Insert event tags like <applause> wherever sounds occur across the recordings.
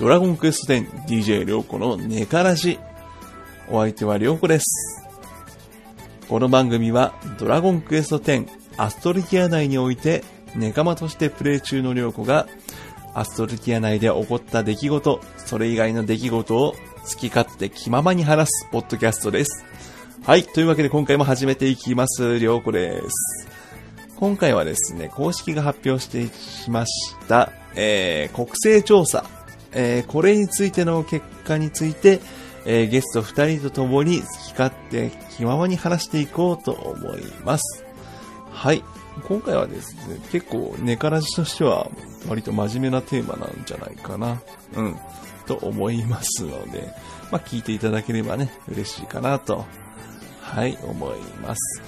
ドラゴンクエスト 10DJ りょうこのネカラジ。お相手はりょうこです。この番組はドラゴンクエスト10アストルティア内において仲間としてプレイ中のりょうこがアストルティア内で起こった出来事、それ以外の出来事を好き勝手気ままに話すポッドキャストです。はい。というわけで今回も始めていきます。りょうこです。今回はですね、公式が発表してしました、えー、国勢調査、えー、これについての結果について、えー、ゲスト2人と共に好き勝手気ままに話していこうと思います。はい。今回はですね、結構ネカラジとしては割と真面目なテーマなんじゃないかな。うん。と思いますので、まあ、聞いていただければね、嬉しいかなと、はい、思います。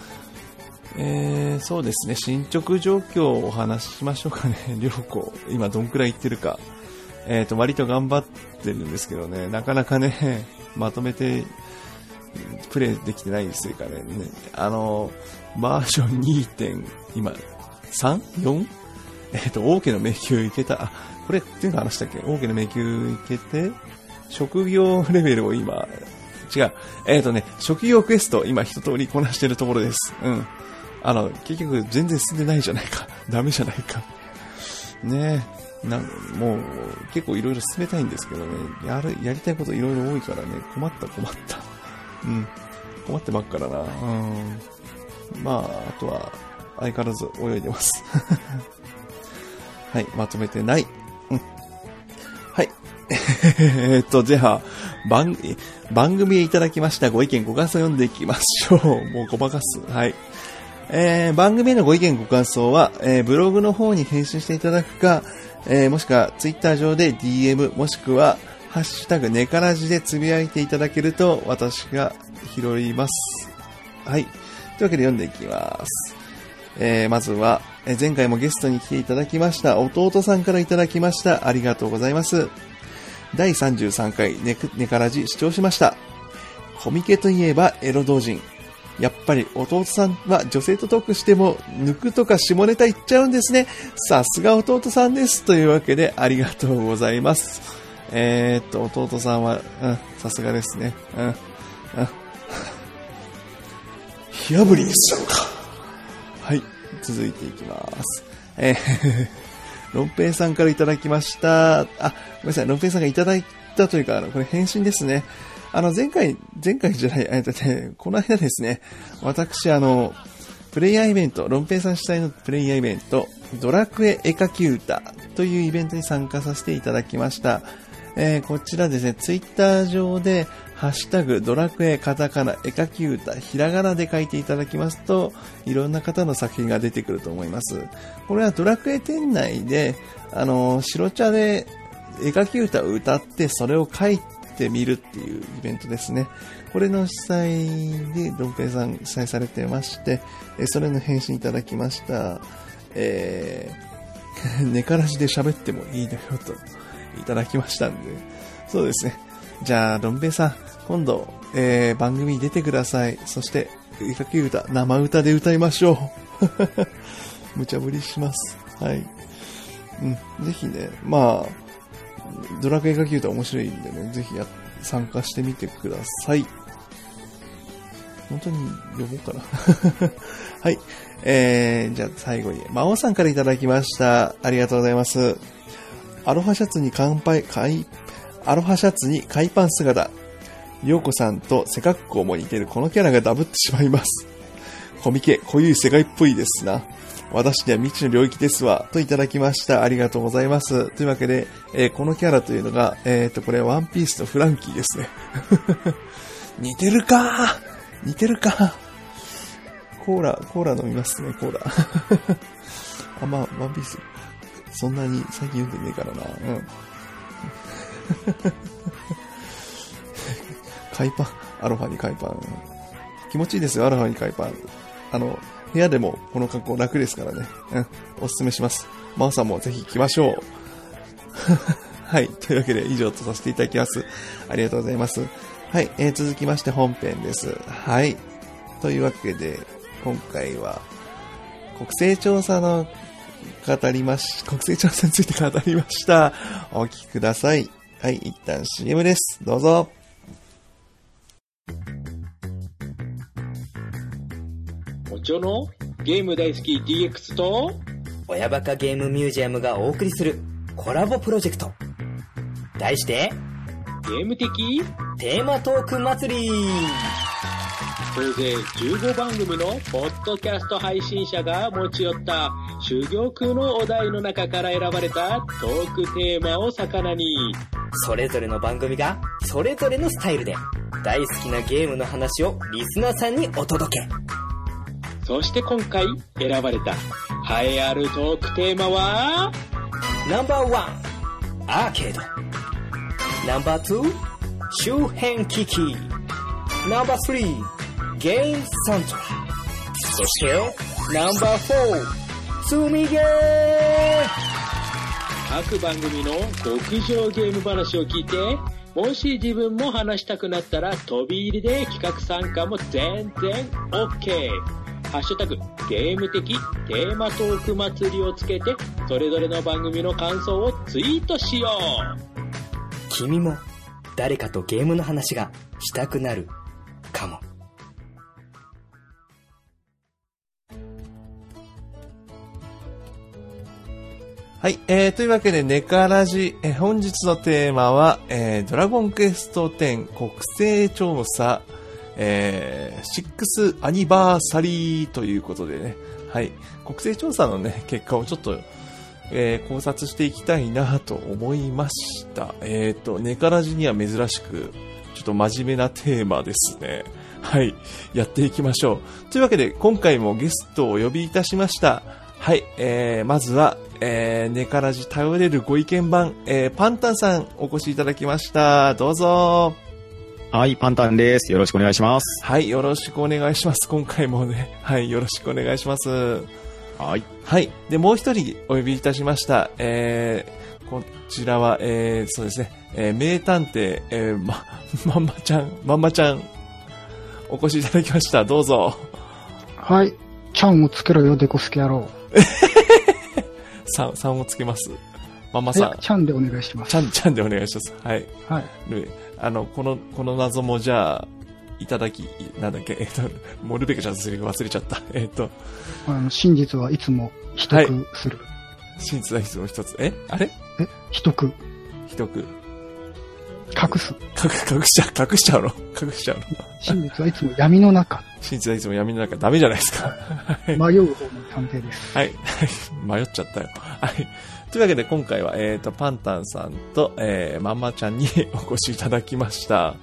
えー、そうですね、進捗状況をお話ししましょうかね。りょうこ、今どんくらいいってるか。えっ、と、割と頑張ってるんですけどね、なかなかね、<laughs> まとめて、プレイできてないですかね。ねあの、バージョン 2. 点、今、3?4? えっ、と、王家の迷宮いけた、あ、これ、っていうの話したっけ？王家の迷宮いけて、職業レベルを今、違う。えっ、とね、職業クエスト、今一通りこなしてるところです。うん。あの、結局全然進んでないじゃないか。ダメじゃないか。ねえ。なんもう、結構いろいろ進めたいんですけどね。やる、やりたいこといろいろ多いからね。困った困った。うん。困ってばっからな。うん。まあ、あとは、相変わらず泳いでます。<laughs> はい、まとめてない。うん。はい。<laughs> えーっと、じゃあ、番、番組へいただきましたご意見ご感想を読んでいきましょう。<laughs> もうごまかす。はい。えー、番組へのご意見ご感想は、えーブログの方に返信していただくか、えーもしくはツイッター上で DM、もしくは、ハッシュタグネカラジでつぶやいていただけると、私が拾います。はい。というわけで読んでいきます。えーまずは、え前回もゲストに来ていただきました、弟さんからいただきました。ありがとうございます。第33回ネネカラジ視聴しました。コミケといえばエロ同人。やっぱり弟さんは女性とトークしても抜くとか下ネタ言っちゃうんですね。さすが弟さんです。というわけでありがとうございます。えー、っと、弟さんは、うん、さすがですね。うん、うん。火炙りにしちゃうか。はい、続いていきます。えー、<laughs> ロンペイさんからいただきました。あ、ごめんなさい、ロンペイさんがいただいたというか、あのこれ返信ですね。あの、前回、前回じゃない、えっとね、この間ですね、私、あの、プレイヤーイベント、ロンペイさん主催のプレイヤーイベント、ドラクエ絵描き歌というイベントに参加させていただきました。えーこちらですね、ツイッター上で、ハッシュタグ、ドラクエ、カタカナ、絵描き歌、ひらがなで書いていただきますと、いろんな方の作品が出てくると思います。これはドラクエ店内で、あの、白茶で絵描き歌を歌って、それを書いてみるっていうイベントですね。これの主催で、ドンペイさん主催されてまして、えそれの返信いただきました。えー、<laughs> 寝からしで喋ってもいいのよと、いただきましたんで。そうですね。じゃあ、どん兵衛さん、今度、えー、番組に出てください。そして、絵描き歌、生歌で歌いましょう。<laughs> 無茶ぶりします。はい。うん、ぜひね、まあ、ドラクエ描き歌面白いんでね、ぜひや参加してみてください。本当に呼ぼうかな。<laughs> はい。えー、じゃあ最後に、魔王さんからいただきました。ありがとうございます。アロハシャツに乾杯、海、アロハシャツに海パン姿。りょうこさんと背格好も似てるこのキャラがダブってしまいます。コミケ、濃ゆい世界っぽいですな。私には未知の領域ですわ。といただきました。ありがとうございます。というわけで、えーこのキャラというのが、えっ、と、これワンピースとフランキーですね。<laughs> 似てるか似てるかコーラ、コーラ飲みますね、コーラ。<laughs> あ、まあ、ワンピース。そんなに最近読んでねえからな。うん。<laughs> 海パン。アロハに海パン。気持ちいいですよ、アロハに海パン。あの、部屋でもこの格好楽ですからね。うん。おすすめします。マオさんもぜひ行きましょう。<laughs> はい。というわけで以上とさせていただきます。ありがとうございます。はい。えー続きまして本編です。はい。というわけで、今回は、国勢調査の語りまし、国勢調査について語りました。お聞きください。はい、一旦 CM です。どうぞ。おちょのゲーム大好き DX と親バカゲームミュージアムがお送りするコラボプロジェクト。題して、ゲーム的テーマトーク祭り総勢15番組のポッドキャスト配信者が持ち寄った珠玉のお題の中から選ばれたトークテーマを魚にそれぞれの番組が、それぞれのスタイルで、大好きなゲームの話をリスナーさんにお届け。そして今回選ばれた栄えあるトークテーマは？ナンバーワン、アーケード。ナンバーツー、周辺機器。ナンバースリー、ゲームサントラ。そして、ナンバーフォー、積みゲー各番組の極上ゲーム話を聞いてもし自分も話したくなったら飛び入りで企画参加も全然 OK ハッシュタグゲーム的テーマトーク祭りをつけてそれぞれの番組の感想をツイートしよう君も誰かとゲームの話がしたくなるかも。はい、えー、というわけで、ネカラジ、えー本日のテーマは、えー、ドラゴンクエスト10国勢調査、えー、6アニバーサリーということでね、はい、国勢調査のね、結果をちょっと、えー考察していきたいなと思いました。えっ、と、ネカラジには珍しく、ちょっと真面目なテーマですね。はい、やっていきましょう。というわけで、今回もゲストをお呼びいたしました。はい、えー、まずは、えー、ネカラジ頼れるご意見番、えー、パンタンさんお越しいただきました。どうぞ。はい、パンタンです。よろしくお願いします。はい、よろしくお願いします。今回もね、はい、よろしくお願いします。はい。はい。で、もう一人お呼びいたしました。えー、こちらは、えー、そうですね、えー、名探偵、えー、ま、<laughs> まんまちゃん、まんまちゃん、お越しいただきました。どうぞ。はい。ちゃんをつけろよ、デコスケ野郎。<laughs> 3、三をつけます。まんまさん、、えちゃんでお願いします。ちゃん、ちゃんでお願いします。はい。はい。であの、この、この謎もじゃあ、いただき、なんだっけ、えっと、モルベカちゃんのセリフ忘れちゃった。えっと、あの、真実はいつも秘匿する。真実は必要一つ。え？あれ？え、秘匿。一句。隠す。隠、隠しちゃう、隠しちゃうの？隠しちゃうの？真実はいつも闇の中。真実はいつも闇の中ダメじゃないですか。はい。迷う方の探偵です。はい。迷っちゃったよ。はい。というわけで今回は、えっ、と、パンタンさんと、えー、まんまちゃんにお越しいただきました。は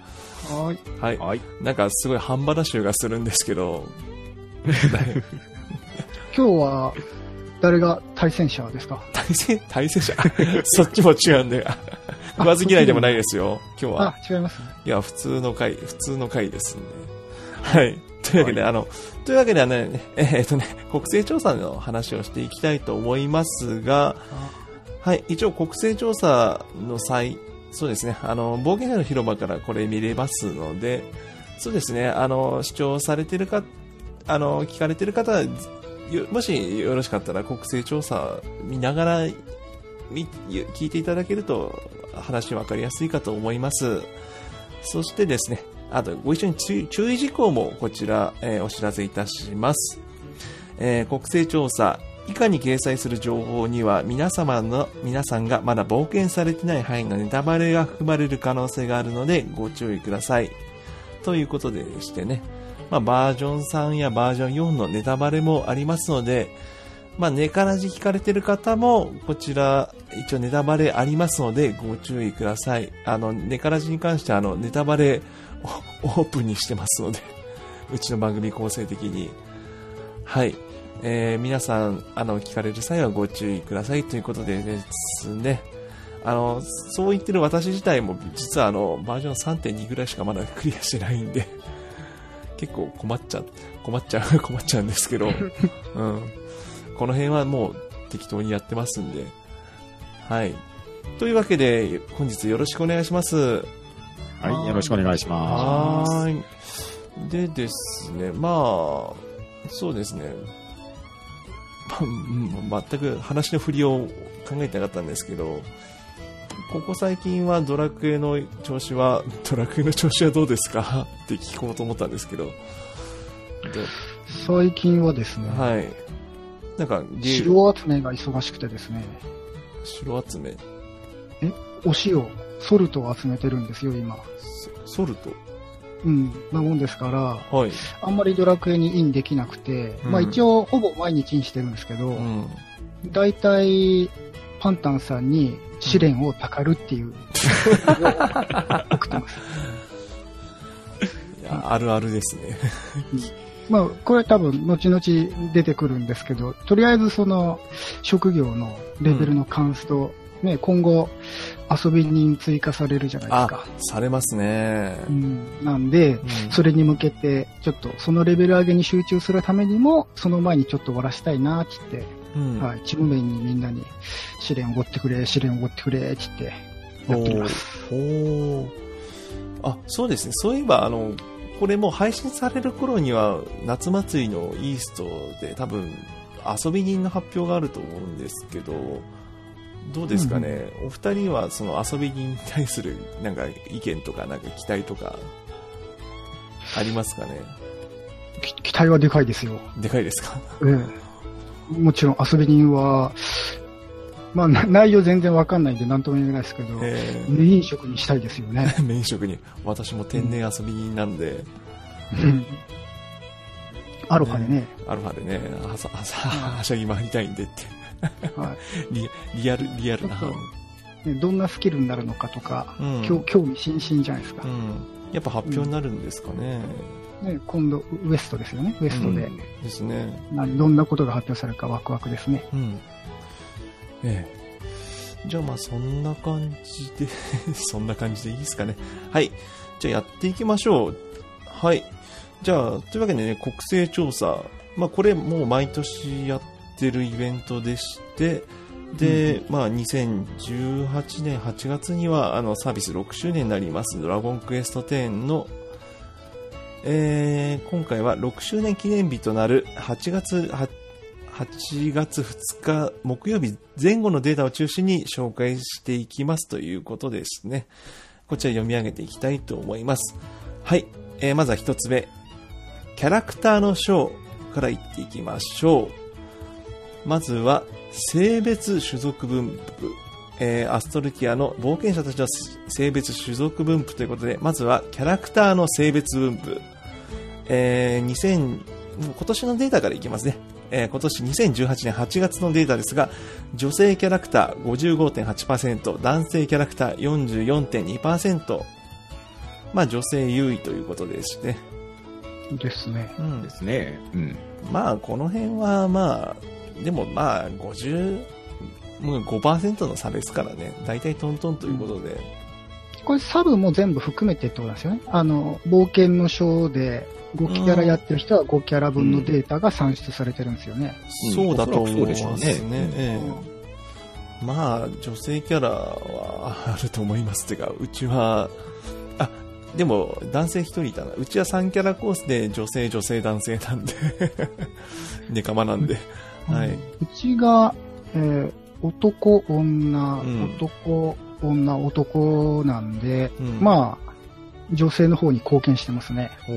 ーい。はい。はい。なんかすごい半端な臭がするんですけど、<laughs> 今日は、誰が対戦者ですか？対戦、対戦者？<laughs> そっちも違うんで、あ食わず嫌いでもないですよ、今日は。あ、違いますね。いや、普通の回、普通の回ですんで。はい。というわけで、あの、というわけではね、えーっとね、国勢調査の話をしていきたいと思いますが、はい、一応国勢調査の際、そうですね、あの、冒険者の広場からこれ見れますので、そうですね、あの、視聴されてるか、あの、聞かれてる方、もしよろしかったら国勢調査見ながら、聞いていただけると話分かりやすいかと思います。そしてですね、あとご一緒に注意注意事項もこちら、えーお知らせいたします。えー国勢調査、以下に掲載する情報には皆様の、皆さんがまだ冒険されてない範囲のネタバレが含まれる可能性があるのでご注意ください。ということでしてね、まあ、バージョン3やバージョン4のネタバレもありますので、まあ、ネカラジ聞かれてる方も、こちら、一応ネタバレありますので、ご注意ください。あの、ネカラジに関しては、あの、ネタバレオープンにしてますので、うちの番組構成的に。はい。えー皆さん、あの、聞かれる際はご注意くださいということでですね。あの、そう言ってる私自体も、実はあの、バージョン3.2ぐらいしかまだクリアしてないんで、結構困っちゃう、困っちゃう、<laughs> 困っちゃうんですけど、<laughs> うん。この辺はもう適当にやってますんで。はい。というわけで、本日よろしくお願いします。はい。よろしくお願いします。はーい。でですね、まあ、そうですね。全く話の振りを考えてなかったんですけど、ここ最近はドラクエの調子は、ドラクエの調子はどうですか？<laughs> って聞こうと思ったんですけど。最近はですね、はい。なんか、城集めが忙しくてですね、城集め、お塩、ソルトを集めてるんですよ、今。ソソルト？うん。なもんですから、はい。あんまりドラクエにインできなくて、うんまあ一応ほぼ毎日インしてるんですけど、うん。だいたいパンタンさんに試練をたかるっていう、<laughs> 送ってます。いや、あるあるですね。まあ、これ多分後々出てくるんですけど、とりあえずその職業のレベルのカンスト、ね、今後遊び人追加されるじゃないですあか。、されますねう。ん、なんで、うんそれに向けて、ちょっとそのレベル上げに集中するためにも、その前にちょっと終わらしたいなって言って、うん。はい、チーム面にみんなに試練おごってくれ、試練おごってくれって言ってやってきます。おーあ、そうですね。そういえば、あの、これもう配信される頃には、夏祭りのイーストで多分、遊び人の発表があると思うんですけど、どうですかね、お二人はその遊び人に対するなんか意見とかなんか期待とか、ありますかね？き期待はでかいですよ。でかいですか？ええ。もちろん遊び人は、まあな内容全然わかんないんで何とも言えないですけど、えメイン職にしたいですよね。ー、<laughs> メイン職に、私も天然遊び人なんで、うん。アロハでね、アルファでね、はしゃぎ回りたいんでって。は <laughs> リリアル、リアルな。ねどんなスキルになるのかとか、うん興興味津々じゃないですかう。ん。やっぱ発表になるんですかね。ね、今度ウエストですよね。ウエストで、ですね。何どんなことが発表されるかワクワクですね。うん。ええ。じゃあまあそんな感じで、<laughs> そんな感じでいいですかね。はい。じゃあやっていきましょう。はい。じゃあ、というわけでね、国勢調査。まあこれもう毎年やってるイベントでして、で、まあ2018年8月にはあのサービス6周年になりますドラゴンクエスト10のえー今回は6周年記念日となる8月、8 8月2日木曜日前後のデータを中心に紹介していきますということですね。こちら読み上げていきたいと思います。はい。えーまずは一つ目。キャラクターの章から言っていきましょう。まずは、性別種族分布。えーアストルティアの冒険者たちの性別種族分布ということで、まずはキャラクターの性別分布。えー2000今年のデータからいきますね。えー今年2018年8月のデータですが、女性キャラクター55.8%、男性キャラクター44.2%、まあ女性優位ということですね。ですね。うんですね。うん。まあこの辺はまあ、でもまあ50、もう5%の差ですからね。大体トントンということで。これサブも全部含めてってことなんですよね。あの、冒険の章で5キャラやってる人は5キャラ分のデータが算出されてるんですよね。うんそうだと思うでしょうねええまあ、女性キャラはあると思います。てか、うちは、あ、でも男性一人いたな。うちは3キャラコースで女性、女性、男性なんで。<laughs> ネカマなんで。はい。うちが、えー男、女、うん男、女、男なんで、うんまあ、女性の方に貢献してますね。おう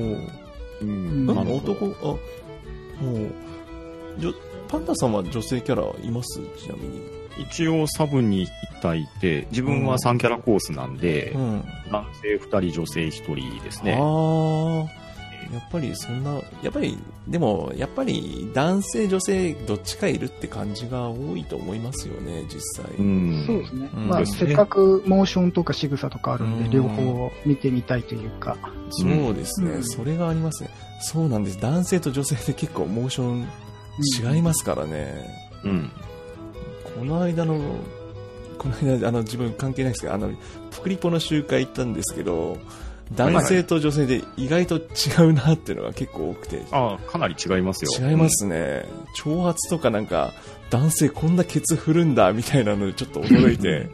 うん。うんあなるほど男、あ、もう、じょパンダさんは女性キャラいます？ちなみに。一応サブに1体いて、自分は3キャラコースなんで、うん。男性2人、女性1人ですね。ああ、やっぱりそんな、やっぱり、でも、やっぱり男性、女性、どっちかいるって感じが多いと思いますよね、実際。うん。そうですね。うんまあ、ねせっかくモーションとか仕草とかあるんで、うん両方見てみたいというか。そうですね、うんそれがありますね。そうなんです。男性と女性で結構モーション違いますからね。うん。この間の、この間、あの、自分関係ないですけど、あの、プクリポの集会行ったんですけど、男性と女性で意外と違うなっていうのが結構多くて、ああ、かなり違いますよ。違いますね。挑発とかなんか、男性こんなケツ振るんだみたいなのでちょっと驚いて、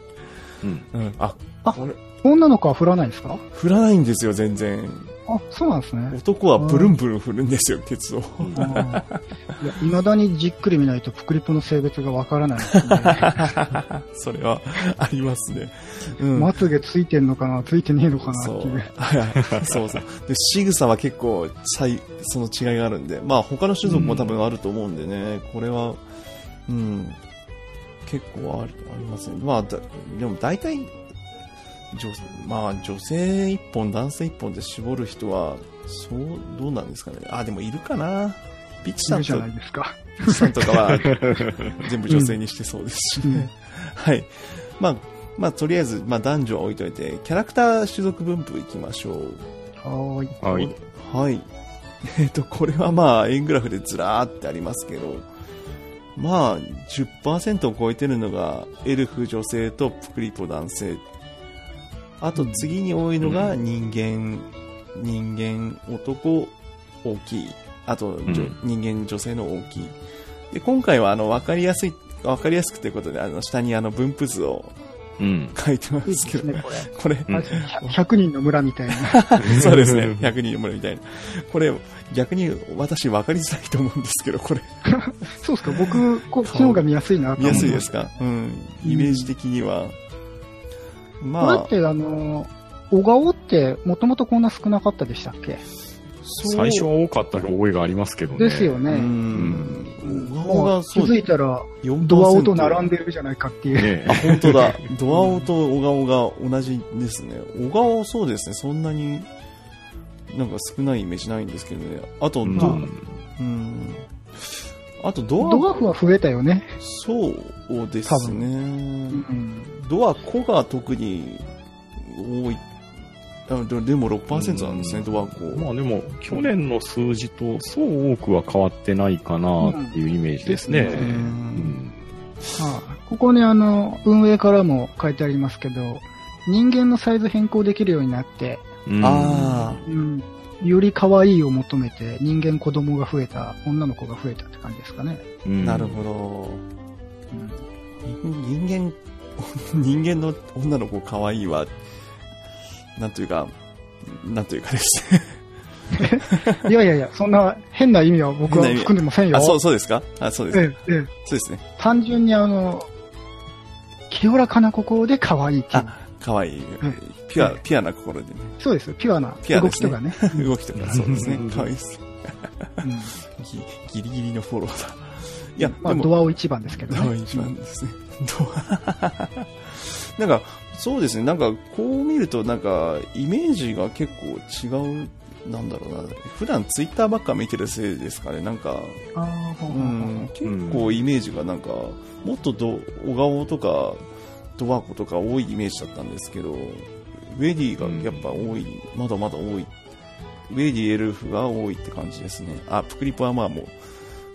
うん。うん、あ、あこれ、女の子は振らないですか？振らないんですよ、全然。あ、そうなんですね。男はブルンブルン振るんですよ、ケツを。いや、未だにじっくり見ないとプクリポの性別がわからないね。<laughs> それはありますね。うん。まつげついてんのかなついてねえのかなそうっていう。。はいそうそう。で、仕草は結構、さいその違いがあるんで、まあ他の種族も多分あると思うんでね、これは、うん、結構ありありますね。まあ、だでも大体、女まあ女性一本、男性一本で絞る人は、そう、どうなんですかね。あ、でもいるかな。ピッチさんといるじゃないですか。ピッチさんとかは、<laughs> 全部女性にしてそうですしね。うんはい。まあ、まあ、とりあえず、まあ、男女は置いといて、キャラクター種族分布いきましょう。はーい。はい。はい。<laughs> えっ、と、これはまあ、円グラフでずらーってありますけど、まあ、10%を超えてるのが、エルフ女性とプクリポ男性。あと、次に多いのが人間、人間、男、大きい。あと、うん人間、女性の大きい。で、今回は、あの、わかりやすい、わかりやすくということで、あの、下にあの、分布図をうん。書いてますけど、ね、これ。これ、うんあ100人の村みたいな。<laughs> そうですね。100人の村みたいな。これ、逆に私分かりづらいと思うんですけど、これ、<laughs> そうですか、僕、こっちの方が見やすいなと思見やすいですか？うん。イメージ的には。まあこ、れって、あの、小顔って、もともとこんな少なかったでしたっけ？最初は多かった覚えがありますけどね。ですよね。うん。小顔がそうづいたら、4%ドアオと並んでるじゃないかっていう。ねあ、本当だ。ドアオと小顔が同じですね。小顔そうですね。そんなに、なんか少ないイメージないんですけどね。あと、うんどうん。あとドア、ドワーフは増えたよね。そうです多ね。うん。ドアコが特に多い。あででも6%なんですね、ドアコ。まあでも、去年の数字とそう多くは変わってないかなっていうイメージですね。ここね、あの、運営からも書いてありますけど、人間のサイズ変更できるようになって、うんあうん、より可愛いを求めて人間子供が増えた、女の子が増えたって感じですかね。あ、うんなるほど。うん人間、<laughs> 人間の女の子可愛いは、なんというか、なんというかですね。<laughs> いやいやいや、そんな変な意味は僕は含んでませんよ。あ、そう、そうですか？あ、そうです。ええ、ええ。そうですね。単純にあの、清らかな心で可愛いっていう。あ、可愛いんピュア、ピュアな心でね。そうですよ、ピュアなピュアですね動きとかね。<laughs> 動きとか、そうですね。可愛いです。うんギ <laughs> ギリギリのフォローだ。いや、まあ、ドアを一番ですけどね。ドア一番ですね。ドア。<laughs> なんか、そうですね。なんか、こう見ると、なんか、イメージが結構違う。なんだろうな。普段ツイッターばっか見てるせいですかね。なんか、うん結構イメージがなんか、もっとど小顔とか、ドワコとか多いイメージだったんですけど、ウェディがやっぱ多い、まだまだ多い。ウェディエルフが多いって感じですね。あ、プクリポはまあもう、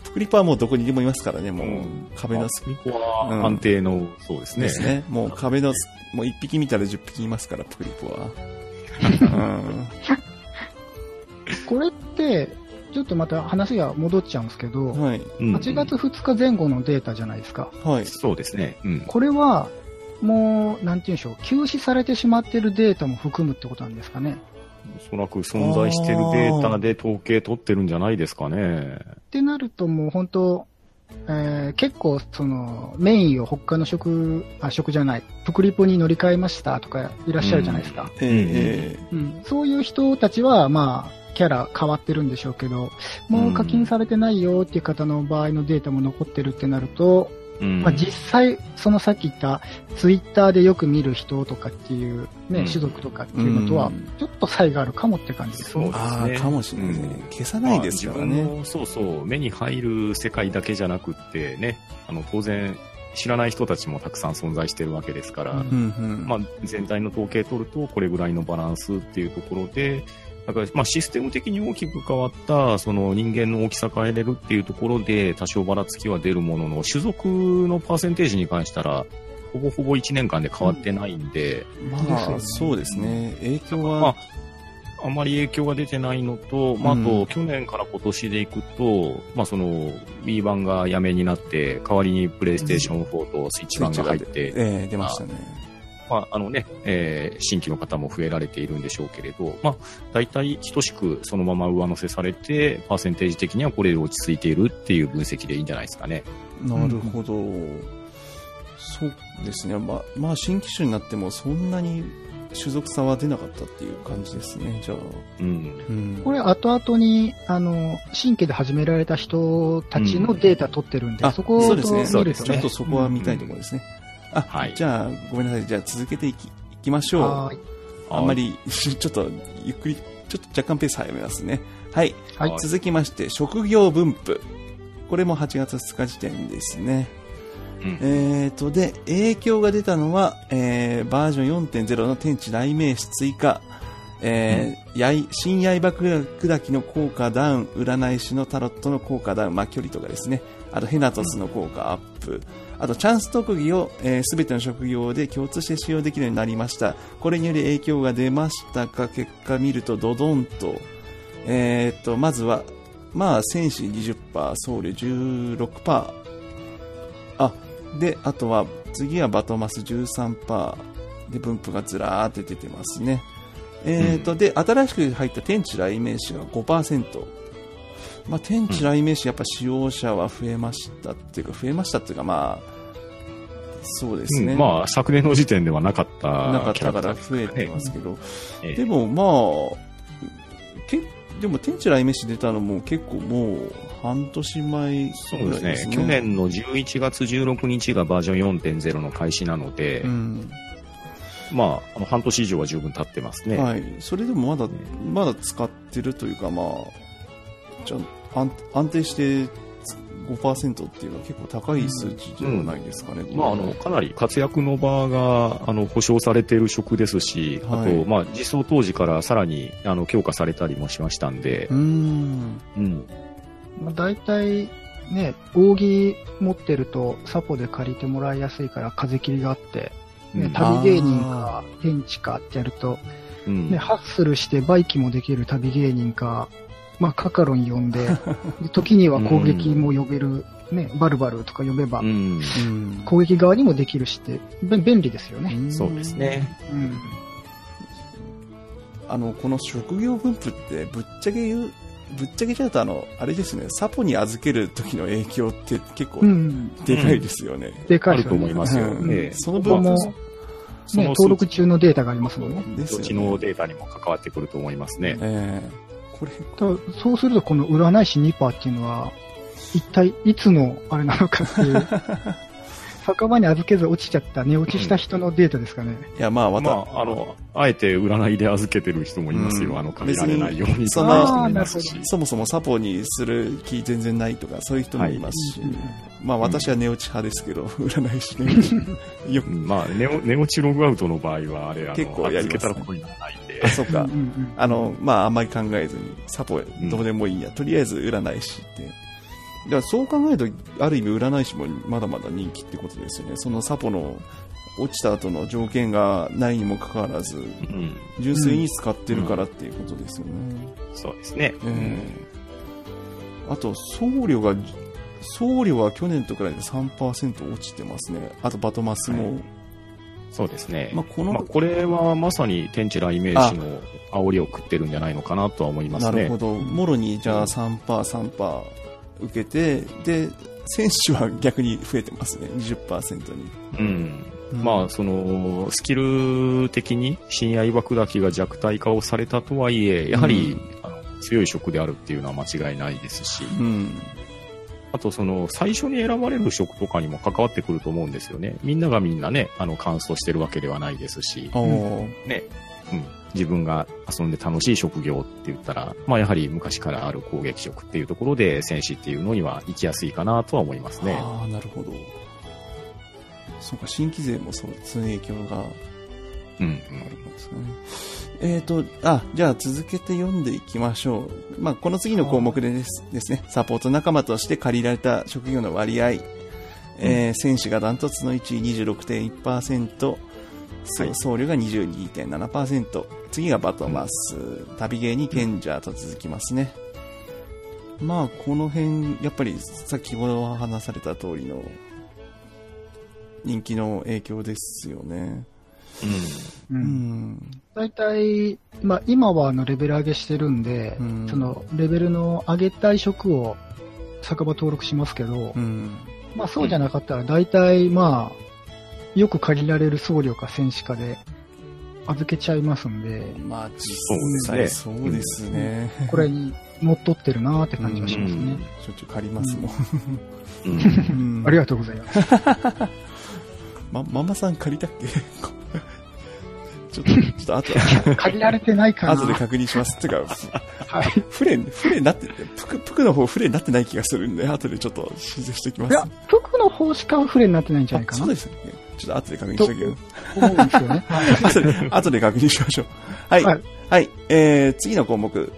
プクリポはもうどこにでもいますからね、もう、壁のまあスミコは安定の、そうですね。ですね。もう壁の、もう一匹見たら10匹いますから、プクリポは。これって、ちょっとまた話が戻っちゃうんですけど、うん。はい。うん8月2日前後のデータじゃないですか。はい。そうですね。うん。これは、もう、なんて言うんでしょう、休止されてしまってるデータも含むってことなんですかね。おそらく存在してるデータで統計取ってるんじゃないですかね。ってなるともう本当、えー結構そのメインを他の職、あ、職じゃない、プクリポに乗り換えましたとかいらっしゃるじゃないですか。えーえうんそういう人たちは、まあ、キャラ変わってるんでしょうけど、もう課金されてないよっていう方の場合のデータも残ってるってなると、うん。まあ、実際、そのさっき言ったツイッターでよく見る人とかっていうね、うん種族とかっていうのとはうん、ちょっと差異があるかもって感じですね。そうですあねあ、かもしれないね。消さないですからね。まあそうそう、目に入る世界だけじゃなくってね、あの、当然、知らない人たちもたくさん存在してるわけですから、うんうんうん。まあ、全体の統計取ると、これぐらいのバランスっていうところで、だから、まあ、システム的に大きく変わった、その人間の大きさ変えれるっていうところで、多少ばらつきは出るものの、種族のパーセンテージに関したら、ほぼほぼ1年間で変わってないんで、まあ、ですよねそうですね。影響まはあ、あまり影響が出てないのと、まあ、あうと、ん去年から今年でいくと、まあ、その、Wii 版がやめになって、代わりにプレイステーション4とスイッチ版が入って、ええ出ましたね。まあ、あのね、えー新規の方も増えられているんでしょうけれど、まあ、大体等しくそのまま上乗せされて、パーセンテージ的にはこれで落ち着いているっていう分析でいいんじゃないですかね。なるほど。そうですね。まあ、まあ、新機種になってもそんなに種族差は出なかったっていう感じですね、じゃあ。うん。うん。これ後々に、あの、新規で始められた人たちのデータ取ってるんで、あそこをそうですね。見るとねちょっと。そこは見たいところですね。あ、はいじゃあ、ごめんなさい。じゃあ続けていき、いきましょう。あんまり、<laughs> ちょっと、ゆっくり、ちょっと若干ペース早めますね。はい。はい続きまして、職業分布。これも8月2日時点ですね。うんえーと、で、影響が出たのは、えー、バージョン4.0の天地雷鳴詞追加、えーやい新刃砕きの効果ダウン、占い師のタロットの効果ダウン、まあ、距離とかですね。あと、ヘナトスの効果アップ。あと、チャンス特技をすべ、えー全ての職業で共通して使用できるようになりました。これにより影響が出ましたか？結果見ると、ドドンと、えーと、まずは、まあ、戦士20%、僧侶16%、あ、で、あとは、次はバトマス13%で分布がずらーって出てますね。えーと、で、新しく入った天地雷鳴詞が5%。まあ、天地雷鳴詞やっぱ使用者は増えましたっていうか、増えましたっていうか、まあ、そうですね。うんまあ、昨年の時点ではなかったなかったから増えてますけど、ええでもまあ、けでも天地雷鳴詞出たのも結構もう半年前そうですね。去年の11月16日がバージョン4.0の開始なので、うん。まあ、あの半年以上は十分経ってますね。はい。それでもまだ、まだ使ってるというか、まあ、じゃあ安安定して5%っていうのは結構高い数値じゃないですかね。まあ、あの、かなり活躍の場が、あの、保証されている職ですし、はいあと、まあ、実装当時からさらに、あの、強化されたりもしましたんでうー、ん。うん。まあ、大体、ね、扇持ってるとサポで借りてもらいやすいから風切りがあって、ねうん旅芸人か天地かってやると、うんね、ハッスルしてバイキもできる旅芸人か、まあ、カカロン呼んで、で <laughs> 時には攻撃も呼べる、ね、バルバルとか呼べば、うん。うん攻撃側にもできるしって、べ便利ですよね。そうですね。うん。あの、この職業分布って、ぶっちゃけ言う、ぶっちゃけちゃうと、あの、あれですね、サポに預ける時の影響って結構うん。でかいですよね。でかあるといですよね。思いますよ。うんええその分も、そのね、登録中のデータがありますもんね。ですよねどっちのデータにも関わってくると思いますね。ええこれ、そうすると、この占い師2%っていうのは、一体いつのあれなのかっていう、<laughs> 酒場に預けず落ちちゃった、寝落ちした人のデータですかね。いや、まあ、また、まあ、あの、あえて占いで預けてる人もいますよ。うんあの、限られないように別にする人もいますし。そもそもサポにする気全然ないとか、そういう人もいますし、まあ私は寝落ち派ですけど、<laughs> 占い師ね。<laughs> よく、うんまあ、寝お寝落ちログアウトの場合は、あれ、あの、結構やりね預けたらここにならないあ、。そうん。うんうんあの、まああんまり考えずに、サポどうでもいいや、とりあえず占い師って。だからそう考えると、ある意味占い師もまだまだ人気ってことですよね。そのサポの落ちた後の条件がないにもかかわらず、うん。純粋に使ってるからっていうことですよね。そうですね。ええあと、僧侶が、僧侶は去年と比べて3%落ちてますね。あと、バトマスも。そうですね。まあこのまあ、これはまさに天地雷鳴師の煽りを食ってるんじゃないのかなとは思いますね。なるほど。もろに、じゃあ3%、3%受けて、で、選手は逆に増えてますね。20%に。うん。うんまあ、その、スキル的に新刃砕きが弱体化をされたとはいえ、やはり、強い職であるっていうのは間違いないですし、うん。あとその、最初に選ばれる職とかにも関わってくると思うんですよね。みんながみんなね、あの、カンストしてるわけではないですし、ね、うん。自分が遊んで楽しい職業って言ったら、まあやはり昔からある攻撃職っていうところで戦士っていうのには行きやすいかなとは思いますね。ああ、なるほど。そうか、新規税もその影響がうん。えーと、あ、じゃあ続けて読んでいきましょう。まあ、この次の項目でですですね、サポート仲間として借りられた職業の割合、えー選手がダントツの1位26.1%、そうはい僧侶が22.7%、次がバトマス、旅芸に賢者と続きますね。まあ、この辺、やっぱり先ほど話された通りの人気の影響ですよね。う。うんん。大体、まあ今はあのレベル上げしてるんで、うんそのレベルの上げたい職を酒場登録しますけど、うん。まあそうじゃなかったら大体まあ、よく限られる僧侶か戦士かで預けちゃいますんで、まあ、実そうです際そうですね。これに乗っ取ってるなーって感じがしますね。しょっちゅう借りますもん。うんうんありがとうございます。ま、ママさん借りたっけ？<laughs> ちょっと、ちょっと後、<laughs> 借りられてないかな。後で確認します。てか、はい。フレ、フレになって、プク、プクの方フレになってない気がするんで、後でちょっと申請しておきます。いや、服の方しかフレになってないんじゃないかな。あそうですね。ちょっと後で確認しておきます。思うんですよね。はい。後で、後で確認しましょう。はい。ははいい。えー、次の項目。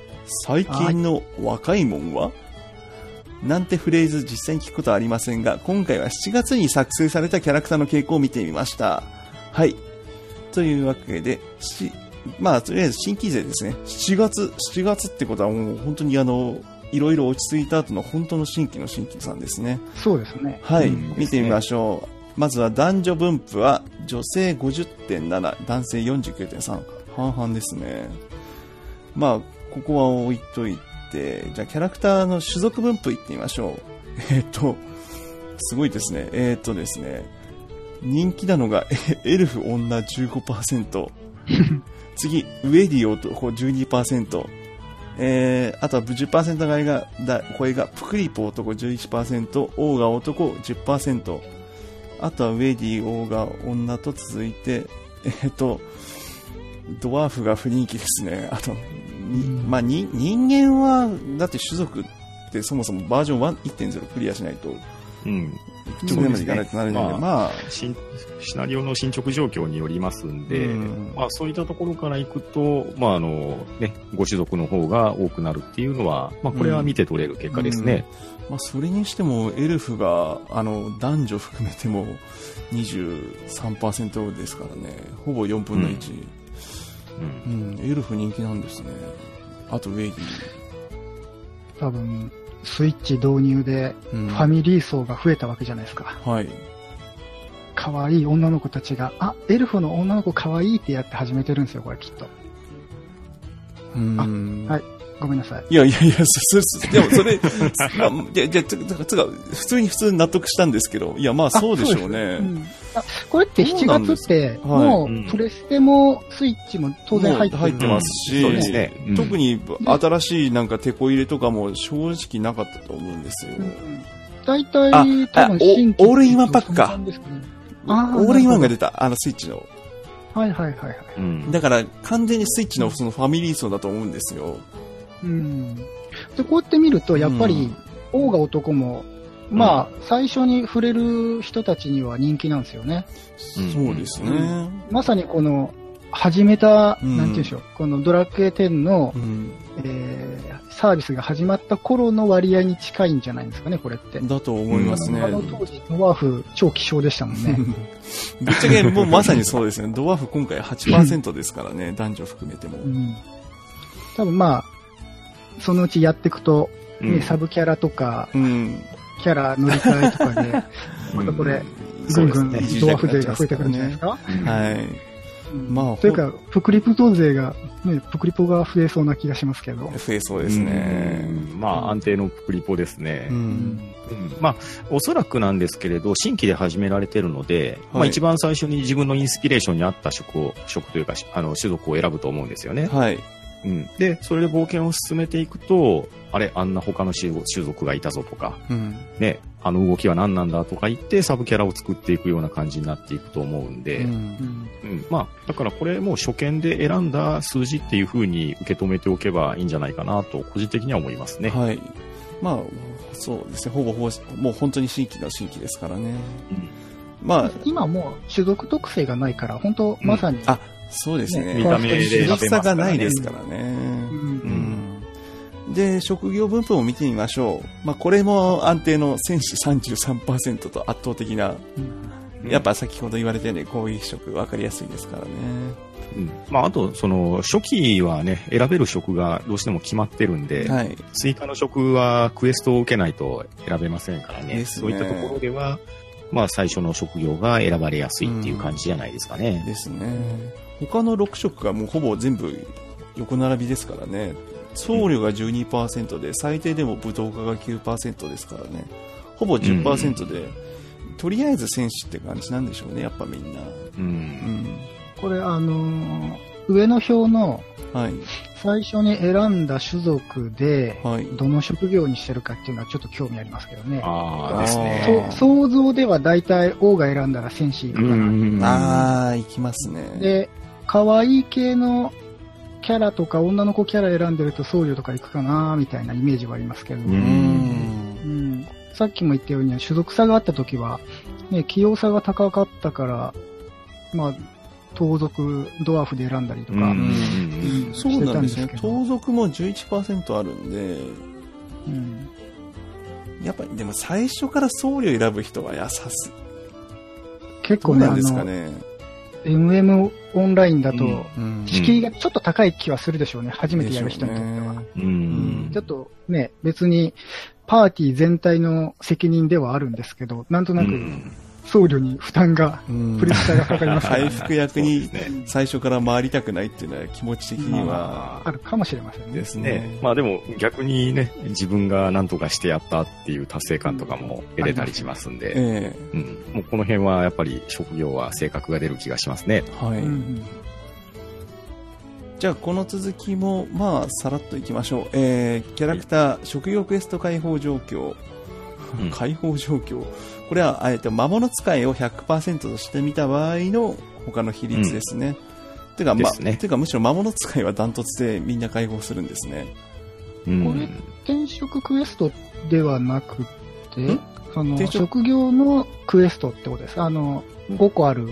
最近の若いもんは？なんてフレーズ実際に聞くことはありませんが、今回は7月に作成されたキャラクターの傾向を見てみました。はい。というわけで、し、まあ、とりあえず新規勢ですね。7月、7月ってことはもう本当にあの、いろいろ落ち着いた後の本当の新規の新規さんですね。そうですね。はい、うん見てみましょう。まずは男女分布は女性50.7、男性49.3。半々ですね。まあ、ここは置いといて、じゃあキャラクターの種族分布いってみましょう。<laughs> えっと、すごいですね。えっとですね、人気なのがえ <laughs> エルフ女15%。<laughs> 次、ウェディ男12%。えー、あとは10%外が、だ、声が、プクリポ男11%、オーガ男10%、あとはウェディ、オーガ、女と続いて、えっと、ドワーフが不人気ですね。あと、にまあ、に、人間は、だって種族ってそもそもバージョン1 1.0クリアしないと、うん。までいかないとなれないんで、まあまあ、シナリオの進捗状況によりますんで、うんまあそういったところから行くと、まああの、ね、ご種族の方が多くなるっていうのは、まあこれは見て取れる結果ですね。まあ、それにしても、エルフが、あの、男女含めても23%ですからね。ほぼ4分の1。うんうん、エルフ人気なんですね。あと、ウェイディ。多分、スイッチ導入でうんファミリー層が増えたわけじゃないですか。はい。可愛い女の子たちが、あ、エルフの女の子可愛いってやって始めてるんですよ、これきっと。うん。はいごめんなさい。いやいやいや、そ、そ、でもそれ、あいや、いや、つ、つ、普通に普通に納得したんですけど、いや、まあそうでしょうね。んあこれってそう7なんです月って、かはいもうんうプレステもスイッチも当然入って入ってますし、そうですね。うん特に新しいなんかテこ入れとかも正直なかったと思うんですよ。大体、あ多分あ新規オオールインワンパックかあオールインワンが出出た、あのスイッチの。はいはいはいはい。うん。だから完全にスイッチのそのファミリー層だと思うんですよ。うん。で、こうやって見ると、やっぱり、王が男も、まあ、最初に触れる人たちには人気なんですよね。うんそうですね。まさにこの、始めた、うんなんていうんでしょう、このドラクエ10のう、ん。えーサービスが始まった頃の割合に近いんじゃないですかね、これって。だと思いますね。あの当時、ドワーフ超希少でしたもんね。ぶっちゃけもうまさにそうですね。ドワーフ今回8%ですからね、男女含めてもう。ん。多分まあ、そのうちやっていくと、ねうんサブキャラとか、うん。キャラ乗り換えとかで、<laughs> またこれ、ぐんぐんドワーフ勢が増えてくるんじゃないですか？はい。うんまあというか、プクリプト勢が、ね、プクリポが増えそうな気がしますけど。増えそうですね。うんまあ安定のプリポですね。まあ、おそらくなんですけれど、新規で始められてるので、まあはい一番最初に自分のインスピレーションに合った職を、職というか、あの、種族を選ぶと思うんですよね。はい。うん。で、それで冒険を進めていくと、あれ、あんな他の種種族がいたぞとか、うん。ね、あの動きは何なんだとか言って、サブキャラを作っていくような感じになっていくと思うんで、うんうんうんまあ、だからこれもう初見で選んだ数字っていう風に受け止めておけばいいんじゃないかなと、個人的には思いますね。はい。まあ、そうですね。ほぼほぼ、もう本当に新規の新規ですからね。まあ、今もう種族特性がないから、本当まさに、あ、そうですね。見た目で種族差がないで選べすからね。うんうん。で、職業分布を見てみましょう。まあ、これも安定の戦士33%と圧倒的な、うんやっぱ先ほど言われたように攻撃職分かりやすいですからね。うんまあ、あと、その、初期はね、選べる職がどうしても決まってるんで、はい。追加の職はクエストを受けないと選べませんからね。ねそういったところでは、まあ最初の職業が選ばれやすいっていう感じじゃないですかね。ですね。他の6色がもうほぼ全部横並びですからね。僧侶が12%で、最低でも武道家が9%ですからね。ほぼ10%で、とりあえず戦士って感じなんでしょうね、やっぱみんな。う。うんん。これあのー上の表のはい。最初に選んだ種族で、はい。どの職業にしてるかっていうのはちょっと興味ありますけどね。ああ、ですそね。想像では大体王が選んだら戦士いるかな。んあー、いきますね。で、可愛い系のキャラとか女の子キャラ選んでると僧侶とか行くかなみたいなイメージはありますけど、ううんん。うんさっきも言ったように種族差があった時は、ね、器用さが高かったから、まあ、盗賊、ドワーフで選んだりとか、うんうんそうなんですねしてたんですけ。ど盗賊も11%あるんで、うんやっぱりでも最初から僧侶選ぶ人はやさす。結構ね、どうなんですかあの、ね。MM オンラインだと、うん。敷居がちょっと高い気はするでしょうね、初めてやる人にとっては。うん。ちょっとね、別に、パーティー全体の責任ではあるんですけど、なんとなくうん僧侶に負担が、うんプレッシャーがかかりますから回復役に最初から回りたくないっていうのは気持ち的にはあるかもしれませんねで。すねね。まあでも逆にね、自分が何とかしてやったっていう達成感とかも得れたりしますんで、えうん、もうこの辺はやっぱり職業は性格が出る気がしますね。えはい。うんうんじゃあこの続きもまあさらっといきましょう。えー、キャラクター、職業クエスト解放状況。うん解放状況。これは、えっと、魔物使いを100%としてみた場合の他の比率ですね。てか、ま、ですねてかむしろ魔物使いはダントツでみんな解放するんですね。うんこれ転職クエストではなくてん、その職業のクエストってことです。あの、5個ある、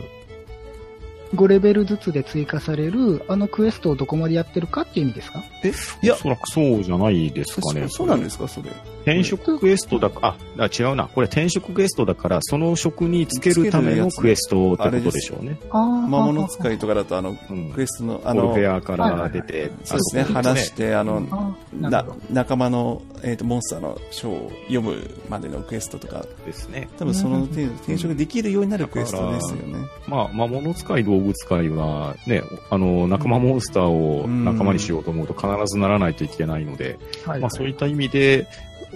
5レベルずつで追加される、あのクエストをどこまでやってるかっていう意味ですか？え、いやお、そらくそうじゃないですかね。そそうなんですか、それ。転職クエストだか、あ、あ違うな。これ転職クエストだから、その職につけるためのクエストってことでしょうね。ああ。魔物使いとかだと、あの、うん。クエストの、あオの、ルフェアから出て、そうですね、あの話して、あの、な。仲間の、えー、とモンスターの書を読むまでのクエストとか、ですね。多分その転職できるようになるクエストですよね。まあ、魔物使い、道具使いは、ね、あの、仲間モンスターを仲間にしようと思うと必ずならないといけないので、はいまあそういった意味で、